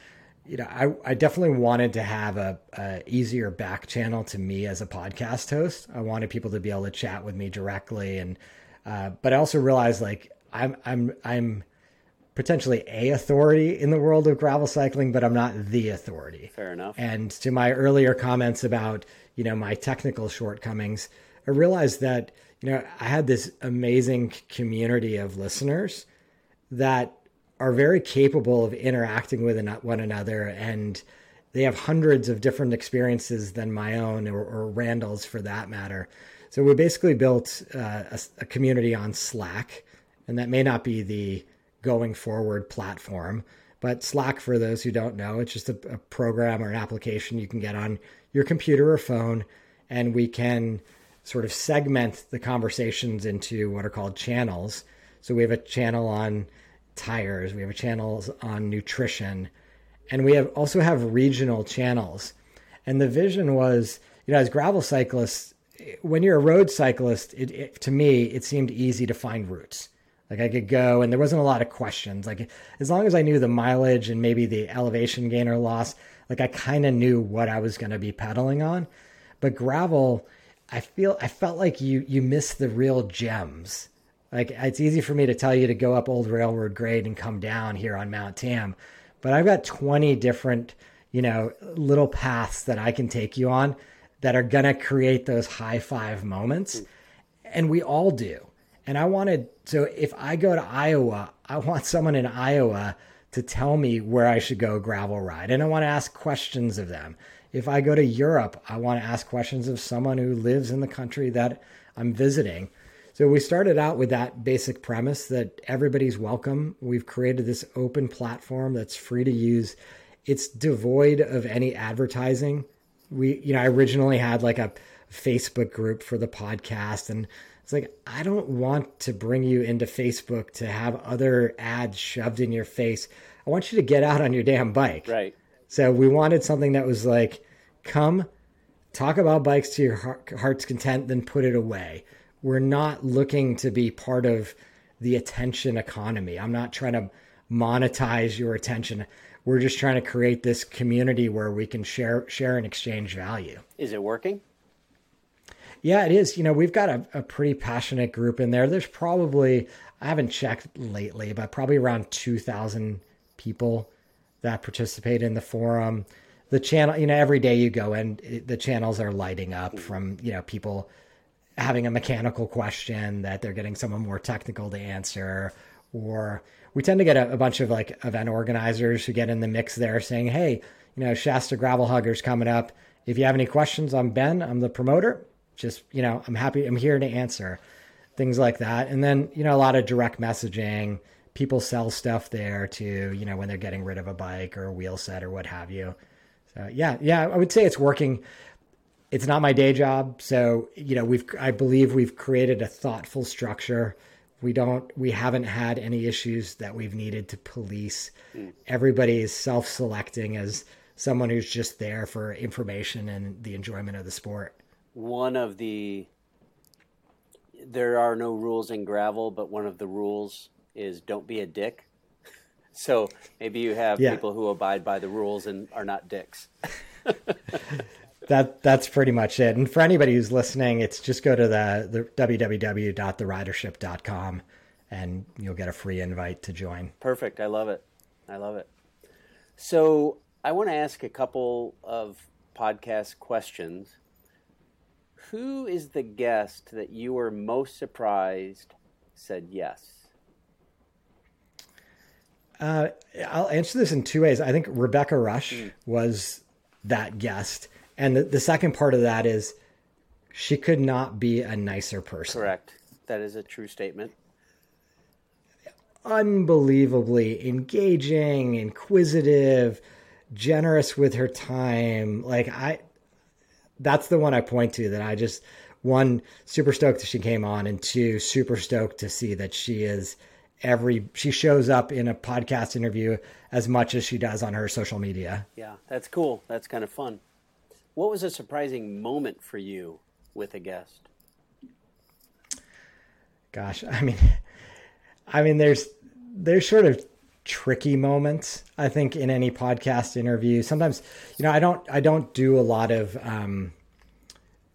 you know, I, I definitely wanted to have a, a easier back channel to me as a podcast host. I wanted people to be able to chat with me directly, and uh, but I also realized like I'm I'm I'm potentially a authority in the world of gravel cycling, but I'm not the authority. Fair enough. And to my earlier comments about, you know, my technical shortcomings, I realized that, you know, I had this amazing community of listeners that are very capable of interacting with one another and they have hundreds of different experiences than my own or, or Randall's for that matter. So we basically built uh, a, a community on Slack, and that may not be the going forward platform. But Slack, for those who don't know, it's just a, a, program or an application you can get on your computer or phone, and we can sort of segment the conversations into what are called channels. So we have a channel on tires, we have a channel on nutrition, and we have also have regional channels. And the vision was, you know, as gravel cyclists, when you're a road cyclist, it, it, to me, it seemed easy to find routes like I could go and there wasn't a lot of questions. Like as long as I knew the mileage and maybe the elevation gain or loss, like I kind of knew what I was going to be pedaling on. But gravel, I feel I felt like you you miss the real gems. Like it's easy for me to tell you to go up old railroad grade and come down here on Mount Tam, but I've got 20 different, you know, little paths that I can take you on that are going to create those high five moments. Hmm. And we all do And I wanted, so if I go to Iowa, I want someone in Iowa to tell me where I should go gravel ride. And I want to ask questions of them. If I go to Europe, I want to ask questions of someone who lives in the country that I'm visiting. So we started out with that basic premise that everybody's welcome. We've created this open platform that's free to use. It's devoid of any advertising. We, you know, I originally had like a Facebook group for the podcast and it's like I don't want to bring you into Facebook to have other ads shoved in your face. I want you to get out on your damn bike. Right. So we wanted something that was like come talk about bikes to your heart's content then put it away we're not looking to be part of the attention economy. I'm not trying to monetize your attention. We're just trying to create this community where we can share share and exchange value. Is it working? Yeah, it is. You know, we've got a, a pretty passionate group in there. There's probably I haven't checked lately, but probably around two thousand people that participate in the forum. The channel, you know, every day you go and the channels are lighting up mm. from you know people having a mechanical question that they're getting someone more technical to answer or we tend to get a, a, bunch of like event organizers who get in the mix there saying hey you know shasta gravel huggers coming up if you have any questions i'm ben i'm the promoter just you know i'm happy i'm here to answer things like that and then you know a lot of direct messaging people sell stuff there too you know when they're getting rid of a bike or a wheel set or what have you so yeah yeah i would say it's working it's not my day job, so you know we've I believe we've created a thoughtful structure. We don't we haven't had any issues that we've needed to police. Everybody is self-selecting as someone who's just there for information and the enjoyment of the sport. One of the there are no rules in gravel, but one of the rules is don't be a dick. So maybe you have yeah. people who abide by the rules and are not dicks. that that's pretty much it. And for anybody who's listening, it's just go to the, the www.theridership.com and you'll get a free invite to join. Perfect. I love it. I love it. So I want to ask a couple of podcast questions. Who is the guest that you were most surprised said yes? Uh, I'll answer this in two ways. I think Rebecca Rusch mm. was that guest and the, the second part of that is she could not be a nicer person. Correct. That is a true statement. Unbelievably engaging, inquisitive, generous with her time. Like I that's the one I point to that I just one super stoked that she came on and two super stoked to see that she is every she shows up in a podcast interview as much as she does on her social media. Yeah, that's cool. That's kind of fun. What was a surprising moment for you with a guest? Gosh, I mean, I mean, there's there's sort of tricky moments. I think in any podcast interview, sometimes you know, I don't I don't do a lot of um,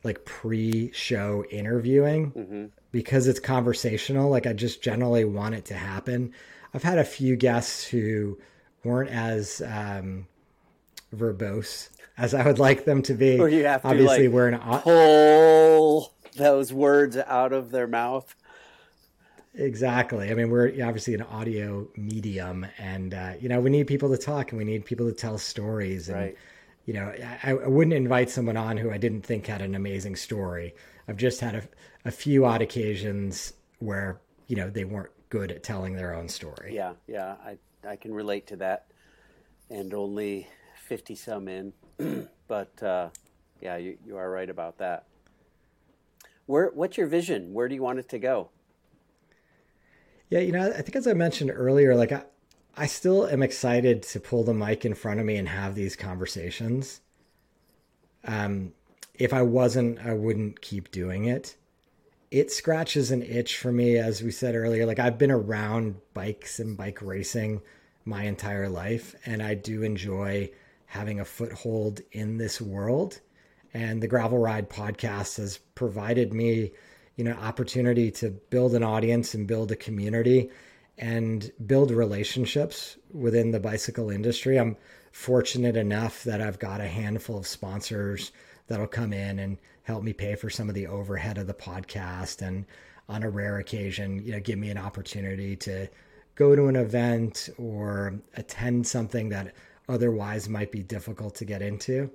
like pre-show interviewing mm-hmm. because it's conversational. Like I just generally want it to happen. I've had a few guests who weren't as um, verbose as I would like them to be. Or you have to obviously like, we're an pull those words out of their mouth. Exactly. I mean, we're obviously an audio medium, and uh, you know we need people to talk, and we need people to tell stories. And, right. You know, I, I, wouldn't invite someone on who I didn't think had an amazing story. I've just had a, a few odd occasions where you know they weren't good at telling their own story. Yeah, yeah, I I can relate to that, and only fifty some in. but uh, yeah, you, you are right about that. Where what's your vision? Where do you want it to go? Yeah, you know, I think as I mentioned earlier, like I, I still am excited to pull the mic in front of me and have these conversations. Um, if I wasn't, I wouldn't keep doing it. It scratches an itch for me, as we said earlier. Like I've been around bikes and bike racing my entire life, and I do enjoy having a foothold in this world. And the Gravel Ride podcast has provided me, you know, opportunity to build an audience and build a community and build relationships within the bicycle industry. I'm fortunate enough that I've got a handful of sponsors that'll come in and help me pay for some of the overhead of the podcast. And on a rare occasion, you know, give me an opportunity to go to an event or attend something that otherwise might be difficult to get into.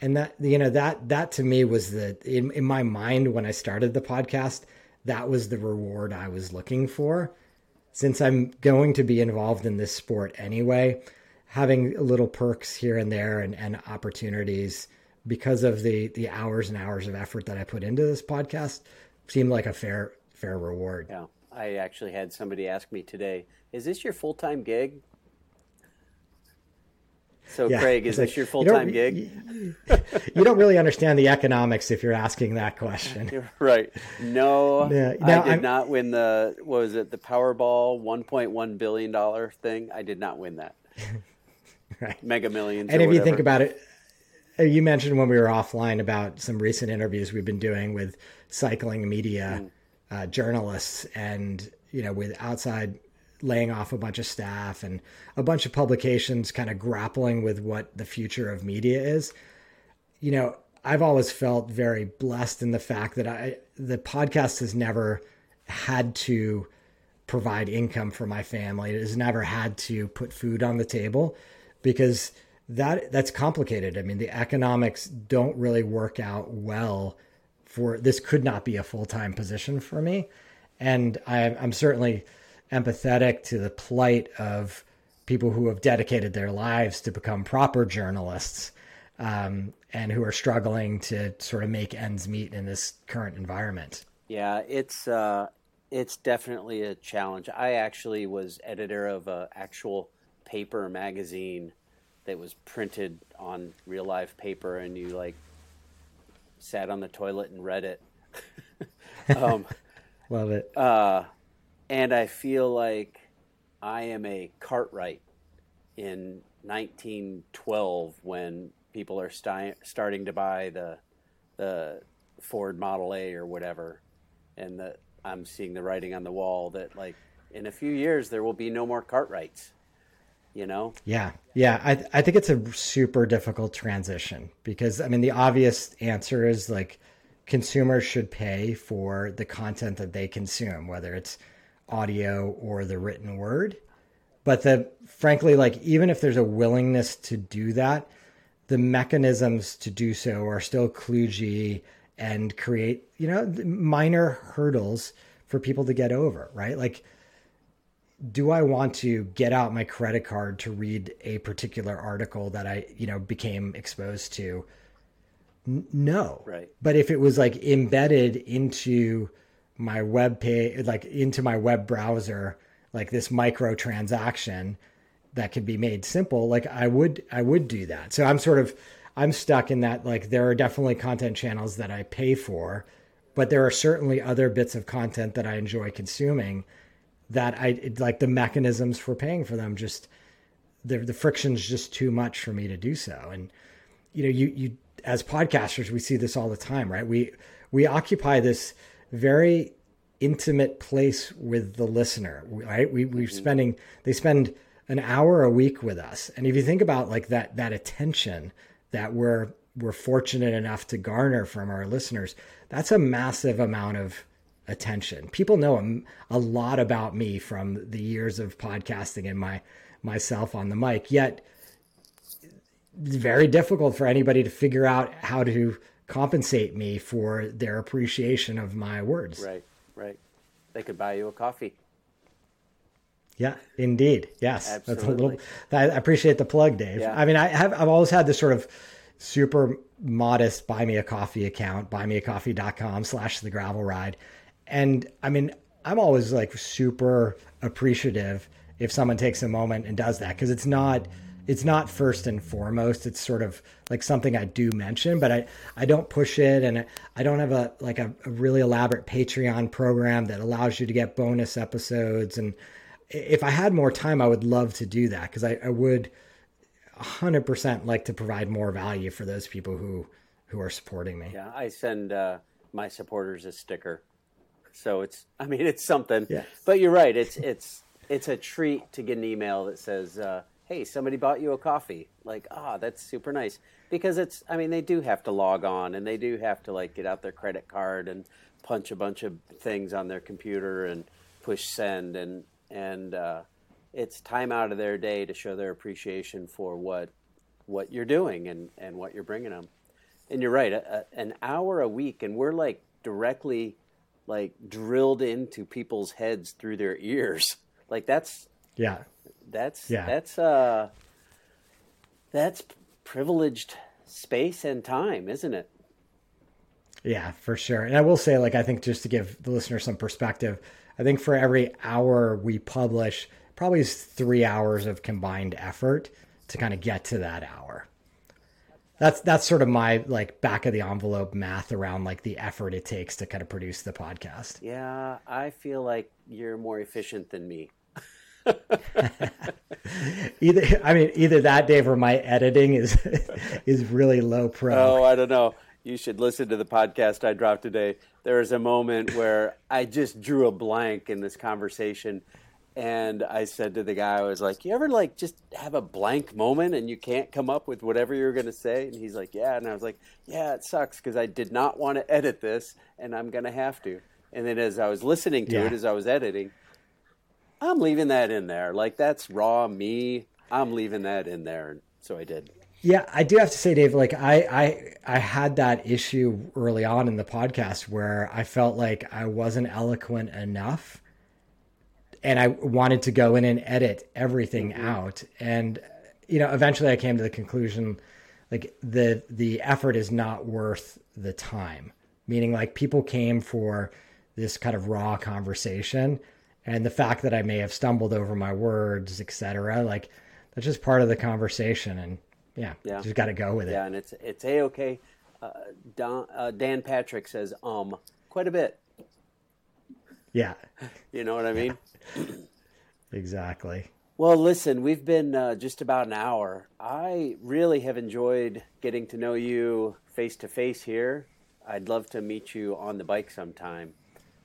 And that you know that that to me was the in, in my mind when I started the podcast, that was the reward I was looking for. Since I'm going to be involved in this sport anyway, having little perks here and there and, and opportunities because of the the hours and hours of effort that I put into this podcast seemed like a fair fair reward. Yeah. I actually had somebody ask me today, "Is this your full-time gig?" So, yeah, Craig, is like, this your full-time gig? you don't really understand the economics if you're asking that question. right. No, yeah. I did I'm, not win the what was it, the Powerball 1.1 billion dollar thing. I did not win that. right. Mega Millions. And if whatever. you think about it, uh, you mentioned when we were offline about some recent interviews we've been doing with cycling media mm. uh, journalists and you know with outside laying off a bunch of staff and a bunch of publications kind of grappling with what the future of media is. You know, I've always felt very blessed in the fact that I the podcast has never had to provide income for my family. It has never had to put food on the table because that that's complicated. I mean, the economics don't really work out well for this could not be a full-time position for me. And I, I'm certainly empathetic to the plight of people who have dedicated their lives to become proper journalists um, and who are struggling to sort of make ends meet in this current environment. Yeah, it's uh, it's definitely a challenge. I actually was editor of an actual paper magazine that was printed on real life paper, and you like sat on the toilet and read it. um, Love it. Uh, and I feel like I am a Cartwright in 1912 when people are sti- starting to buy the the Ford Model A or whatever, and that I'm seeing the writing on the wall that like in a few years there will be no more Cartwrights. You know? Yeah, yeah. I I think it's a super difficult transition because I mean the obvious answer is like consumers should pay for the content that they consume, whether it's audio or the written word. But the frankly, like even if there's a willingness to do that, the mechanisms to do so are still kludgy and create, you know, minor hurdles for people to get over, right? Like, do I want to get out my credit card to read a particular article that I, you know, became exposed to? N- no. Right. But if it was like embedded into my web page, like into my web browser, like this micro transaction that could be made simple, like I would, I would do that. So I'm sort of, I'm stuck in that, like, there are definitely content channels that I pay for, but there are certainly other bits of content that I enjoy consuming that I like the mechanisms for paying for them just the the friction's just too much for me to do so. And you know, you you as podcasters, we see this all the time, right? We we occupy this very intimate place with the listener, right? We we're mm-hmm. spending they spend an hour a week with us, and if you think about like that that attention that we're we're fortunate enough to garner from our listeners, that's a massive amount of attention. People know a, a lot about me from the years of podcasting and my myself on the mic. Yet, it's very difficult for anybody to figure out how to compensate me for their appreciation of my words. Right, right. They could buy you a coffee. Yeah, indeed. Yes, Absolutely. that's a little. I appreciate the plug, Dave. Yeah. I mean, I have. I've always had this sort of super modest buy me a coffee account, buymeacoffee.com slash the gravel ride. And I mean, I'm always like super appreciative if someone takes a moment and does that because it's not it's not first and foremost. It's sort of like something I do mention, but I, I don't push it and I don't have a like a, a really elaborate Patreon program that allows you to get bonus episodes. And if I had more time, I would love to do that because I, I would 100% like to provide more value for those people who who are supporting me. Yeah, I send uh, my supporters a sticker so it's, I mean, it's something. Yeah. But you're right. It's it's it's a treat to get an email that says, uh, "Hey, somebody bought you a coffee." Like, ah, oh, that's super nice because it's. I mean, they do have to log on and they do have to like get out their credit card and punch a bunch of things on their computer and push send and and uh, it's time out of their day to show their appreciation for what what you're doing and and what you're bringing them. And you're right, a, a, an hour a week, and we're like directly like drilled into people's heads through their ears. Like that's yeah, that's yeah. that's uh that's privileged space and time, isn't it? Yeah, for sure. And I will say, like, I think just to give the listener some perspective, I think for every hour we publish, probably is three hours of combined effort to kind of get to that hour. That's that's sort of my like back of the envelope math around like the effort it takes to kind of produce the podcast. Yeah, I feel like you're more efficient than me. either I mean either that Dave or my editing is is really low pro. Oh, I don't know you should listen to the podcast I dropped today. There was a moment where I just drew a blank in this conversation. And I said to the guy, I was like, You ever like just have a blank moment and you can't come up with whatever you're going to say? And he's like, Yeah. And I was like, Yeah, it sucks because I did not want to edit this and I'm going to have to. And then as I was listening to yeah. it, as I was editing, I'm leaving that in there. Like that's raw me. I'm leaving that in there. So I did. Yeah, I do have to say, Dave, like I, I I had that issue early on in the podcast where I felt like I wasn't eloquent enough and I wanted to go in and edit everything mm-hmm. out. And you know, eventually I came to the conclusion like the the effort is not worth the time. Meaning like people came for this kind of raw conversation and the fact that I may have stumbled over my words, etc. like that's just part of the conversation and yeah, yeah. just got to go with it. Yeah, and it's it's a okay. Uh, Don, uh, Dan Patrick says um quite a bit. Yeah, you know what I mean. exactly. Well, listen, we've been uh, just about an hour. I really have enjoyed getting to know you face to face here. I'd love to meet you on the bike sometime,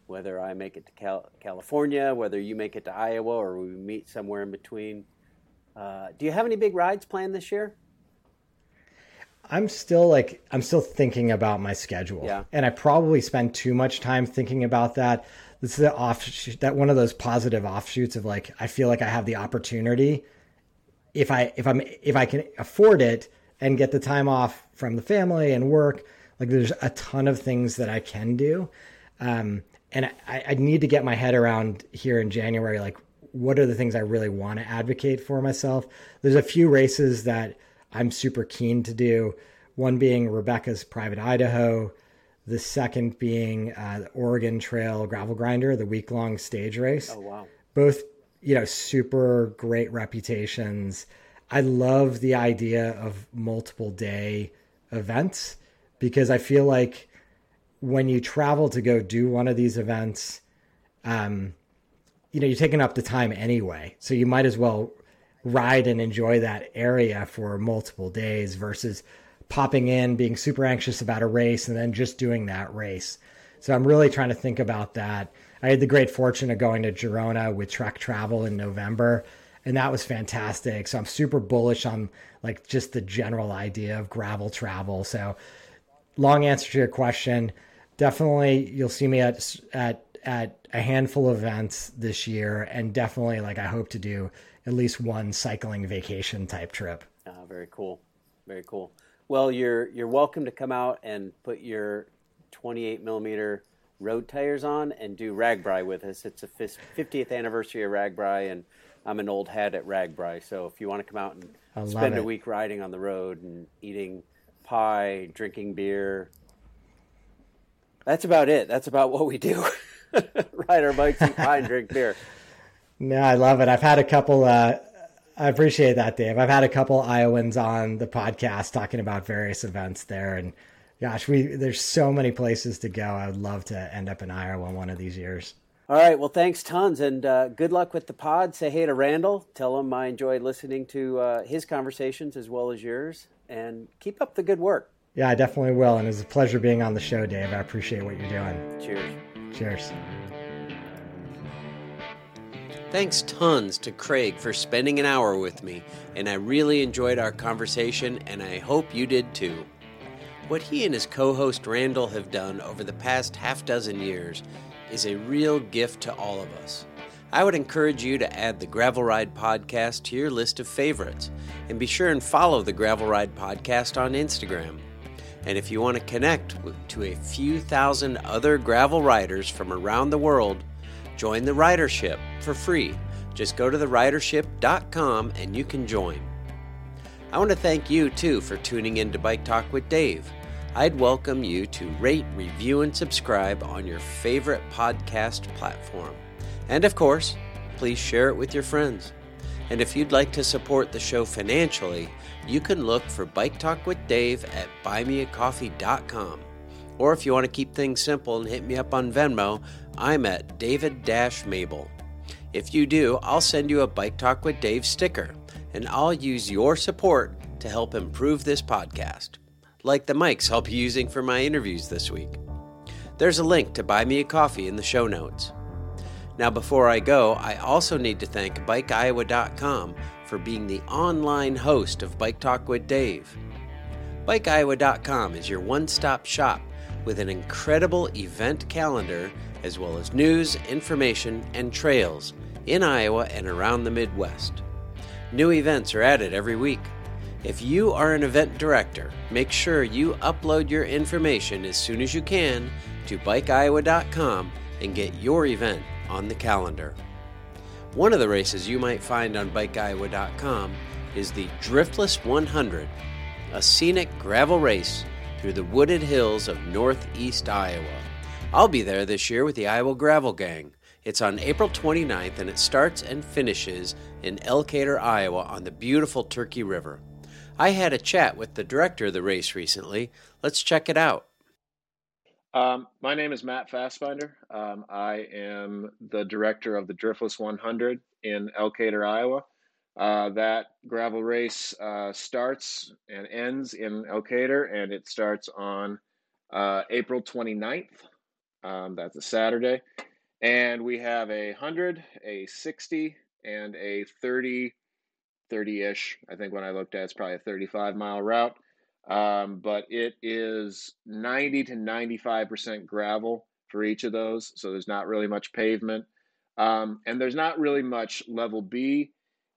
whether I make it to Cal- California, whether you make it to Iowa, or we meet somewhere in between. Uh, do you have any big rides planned this year? I'm still like I'm still thinking about my schedule. Yeah. And I probably spend too much time thinking about that. This is the offshoot that one of those positive offshoots of like I feel like I have the opportunity if I if I'm if I can afford it and get the time off from the family and work, like there's a ton of things that I can do. Um, and I, I need to get my head around here in January, like what are the things I really want to advocate for myself. There's a few races that I'm super keen to do. One being Rebecca's Private Idaho, the second being uh, the Oregon Trail Gravel Grinder, the week long stage race. Oh, wow. Both, you know, super great reputations. I love the idea of multiple day events because I feel like when you travel to go do one of these events, um, you know, you're taking up the time anyway. So you might as well ride and enjoy that area for multiple days versus popping in, being super anxious about a race, and then just doing that race. So I'm really trying to think about that. I had the great fortune of going to Girona with Trek Travel in November, and that was fantastic. So I'm super bullish on like just the general idea of gravel travel. So long answer to your question, definitely you'll see me at at at a handful of events this year, and definitely like I hope to do at least one cycling vacation type trip. Uh, very cool, very cool. Well, you're you're welcome to come out and put your 28 millimeter road tires on and do RAGBRAI with us. It's a 50th anniversary of RAGBRAI, and I'm an old hat at RAGBRAI. So if you want to come out and spend a week riding on the road and eating pie, drinking beer, that's about it. That's about what we do. Ride our bikes, eat pie, and drink beer. No, I love it. I've had a couple. Uh, I appreciate that, Dave. I've had a couple Iowans on the podcast talking about various events there, and gosh, we there's so many places to go. I would love to end up in Iowa one of these years. All right. Well, thanks tons, and uh, good luck with the pod. Say hey to Randall. Tell him I enjoyed listening to uh, his conversations as well as yours, and keep up the good work. Yeah, I definitely will, and it was a pleasure being on the show, Dave. I appreciate what you're doing. Cheers. Cheers. Thanks tons to Craig for spending an hour with me, and I really enjoyed our conversation, and I hope you did too. What he and his co host Randall have done over the past half dozen years is a real gift to all of us. I would encourage you to add the Gravel Ride Podcast to your list of favorites and be sure and follow the Gravel Ride Podcast on Instagram. And if you want to connect to a few thousand other gravel riders from around the world, join the ridership for free. Just go to theridership.com and you can join. I want to thank you too for tuning in to Bike Talk with Dave. I'd welcome you to rate, review, and subscribe on your favorite podcast platform. And of course, please share it with your friends. And if you'd like to support the show financially, you can look for Bike Talk with Dave at buymeacoffee.com. Or if you want to keep things simple and hit me up on Venmo, I'm at David Mable. If you do, I'll send you a Bike Talk with Dave sticker, and I'll use your support to help improve this podcast like the mics I'll be using for my interviews this week. There's a link to buy me a coffee in the show notes. Now, before I go, I also need to thank BikeIowa.com for being the online host of Bike Talk with Dave. BikeIowa.com is your one stop shop with an incredible event calendar as well as news, information, and trails in Iowa and around the Midwest. New events are added every week. If you are an event director, make sure you upload your information as soon as you can to bikeiowa.com and get your event on the calendar. One of the races you might find on bikeiowa.com is the Driftless 100, a scenic gravel race through the wooded hills of northeast Iowa. I'll be there this year with the Iowa Gravel Gang. It's on April 29th and it starts and finishes in Elkader, Iowa on the beautiful Turkey River. I had a chat with the director of the race recently. Let's check it out. Um, my name is Matt Fastbinder. Um, I am the director of the Driftless 100 in Elkader, Iowa. Uh, that gravel race uh, starts and ends in Elkader, and it starts on uh, April 29th. Um, that's a Saturday. And we have a 100, a 60, and a 30 30 ish. I think when I looked at it, it's probably a 35 mile route. Um, but it is 90 to 95% gravel for each of those. So there's not really much pavement. Um, and there's not really much level B.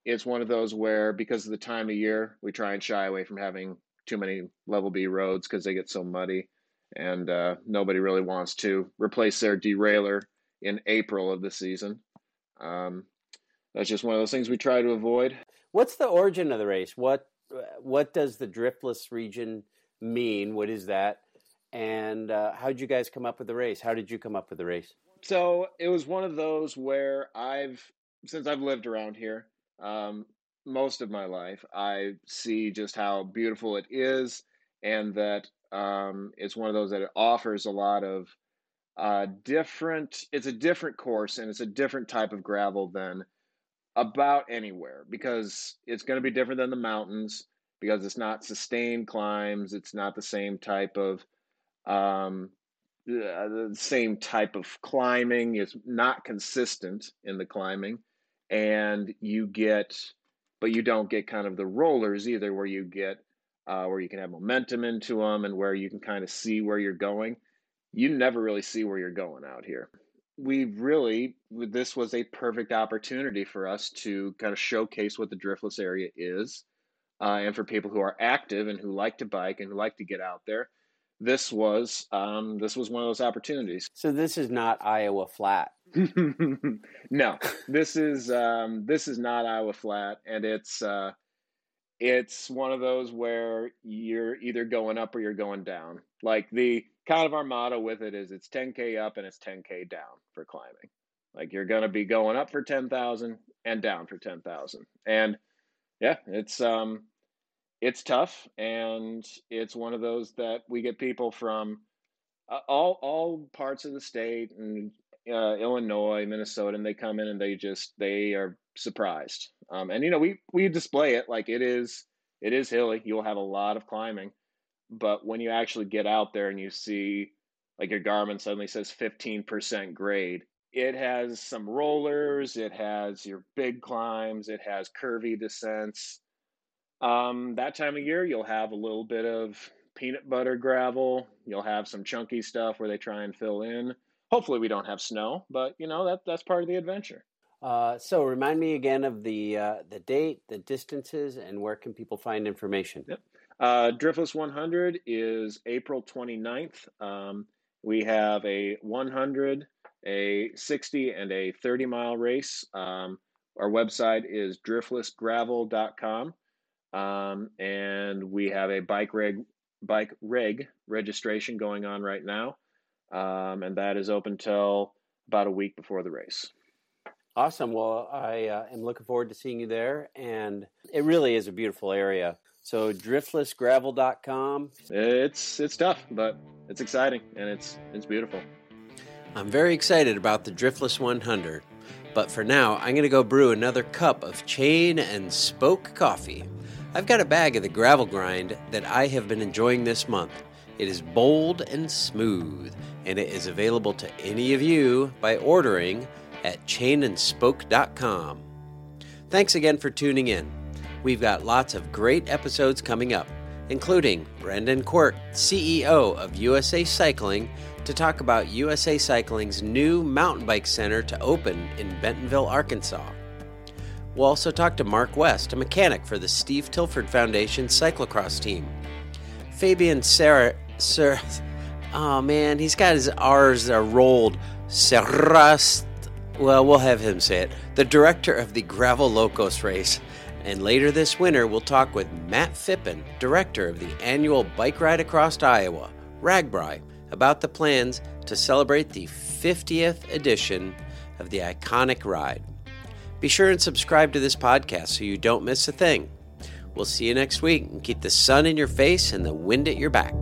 It's one of those where, because of the time of year, we try and shy away from having too many level B roads because they get so muddy. And uh, nobody really wants to replace their derailleur in April of the season. Um, that's just one of those things we try to avoid. What's the origin of the race? What what does the driftless region mean? What is that? And uh, how did you guys come up with the race? How did you come up with the race? So it was one of those where I've since I've lived around here um, most of my life, I see just how beautiful it is, and that um, it's one of those that it offers a lot of uh, different. It's a different course, and it's a different type of gravel than about anywhere because it's going to be different than the mountains because it's not sustained climbs. It's not the same type of um, uh, the same type of climbing. It's not consistent in the climbing, and you get, but you don't get kind of the rollers either, where you get uh, where you can have momentum into them and where you can kind of see where you're going. You never really see where you're going out here we really this was a perfect opportunity for us to kind of showcase what the driftless area is uh, and for people who are active and who like to bike and who like to get out there this was um, this was one of those opportunities. So this is not iowa flat. No this is um, this is not iowa flat and it's uh, it's one of those where you're either going up or you're going down. Like the kind of our motto with it is it's 10k up and it's 10k down for climbing. Like you're going to be going up for 10,000 and down for 10,000. And yeah, it's um it's tough and it's one of those that we get people from uh, all all parts of the state and uh, Illinois, Minnesota, and they come in and they just they are surprised. Um, and you know we we display it like it is it is hilly. You'll have a lot of climbing, but when you actually get out there and you see, like your Garmin suddenly says 15% grade, it has some rollers, it has your big climbs, it has curvy descents. Um, that time of year, you'll have a little bit of peanut butter gravel. You'll have some chunky stuff where they try and fill in. Hopefully, we don't have snow, but you know that that's part of the adventure. Uh, so remind me again of the uh, the date, the distances, and where can people find information? Yep. Uh, Driftless 100 is April 29th. Um, we have a 100, a 60, and a 30 mile race. Um, our website is driftlessgravel.com. Um, and we have a bike reg, bike reg registration going on right now. Um, and that is open till about a week before the race. Awesome. Well, I uh, am looking forward to seeing you there. And it really is a beautiful area. So driftlessgravel.com. It's it's tough, but it's exciting and it's it's beautiful. I'm very excited about the Driftless 100. But for now, I'm going to go brew another cup of chain and spoke coffee. I've got a bag of the gravel grind that I have been enjoying this month. It is bold and smooth, and it is available to any of you by ordering at chainandspoke.com. Thanks again for tuning in. We've got lots of great episodes coming up, including Brendan Quirk, CEO of USA Cycling, to talk about USA Cycling's new mountain bike center to open in Bentonville, Arkansas. We'll also talk to Mark West, a mechanic for the Steve Tilford Foundation cyclocross team. Fabian Sarah, Sir, oh man, he's got his R's are rolled. Serrast, well, we'll have him say it. The director of the Gravel Locos race. And later this winter, we'll talk with Matt Phippen, director of the annual Bike Ride Across Iowa, RAGBRAI, about the plans to celebrate the 50th edition of the iconic ride. Be sure and subscribe to this podcast so you don't miss a thing. We'll see you next week and keep the sun in your face and the wind at your back.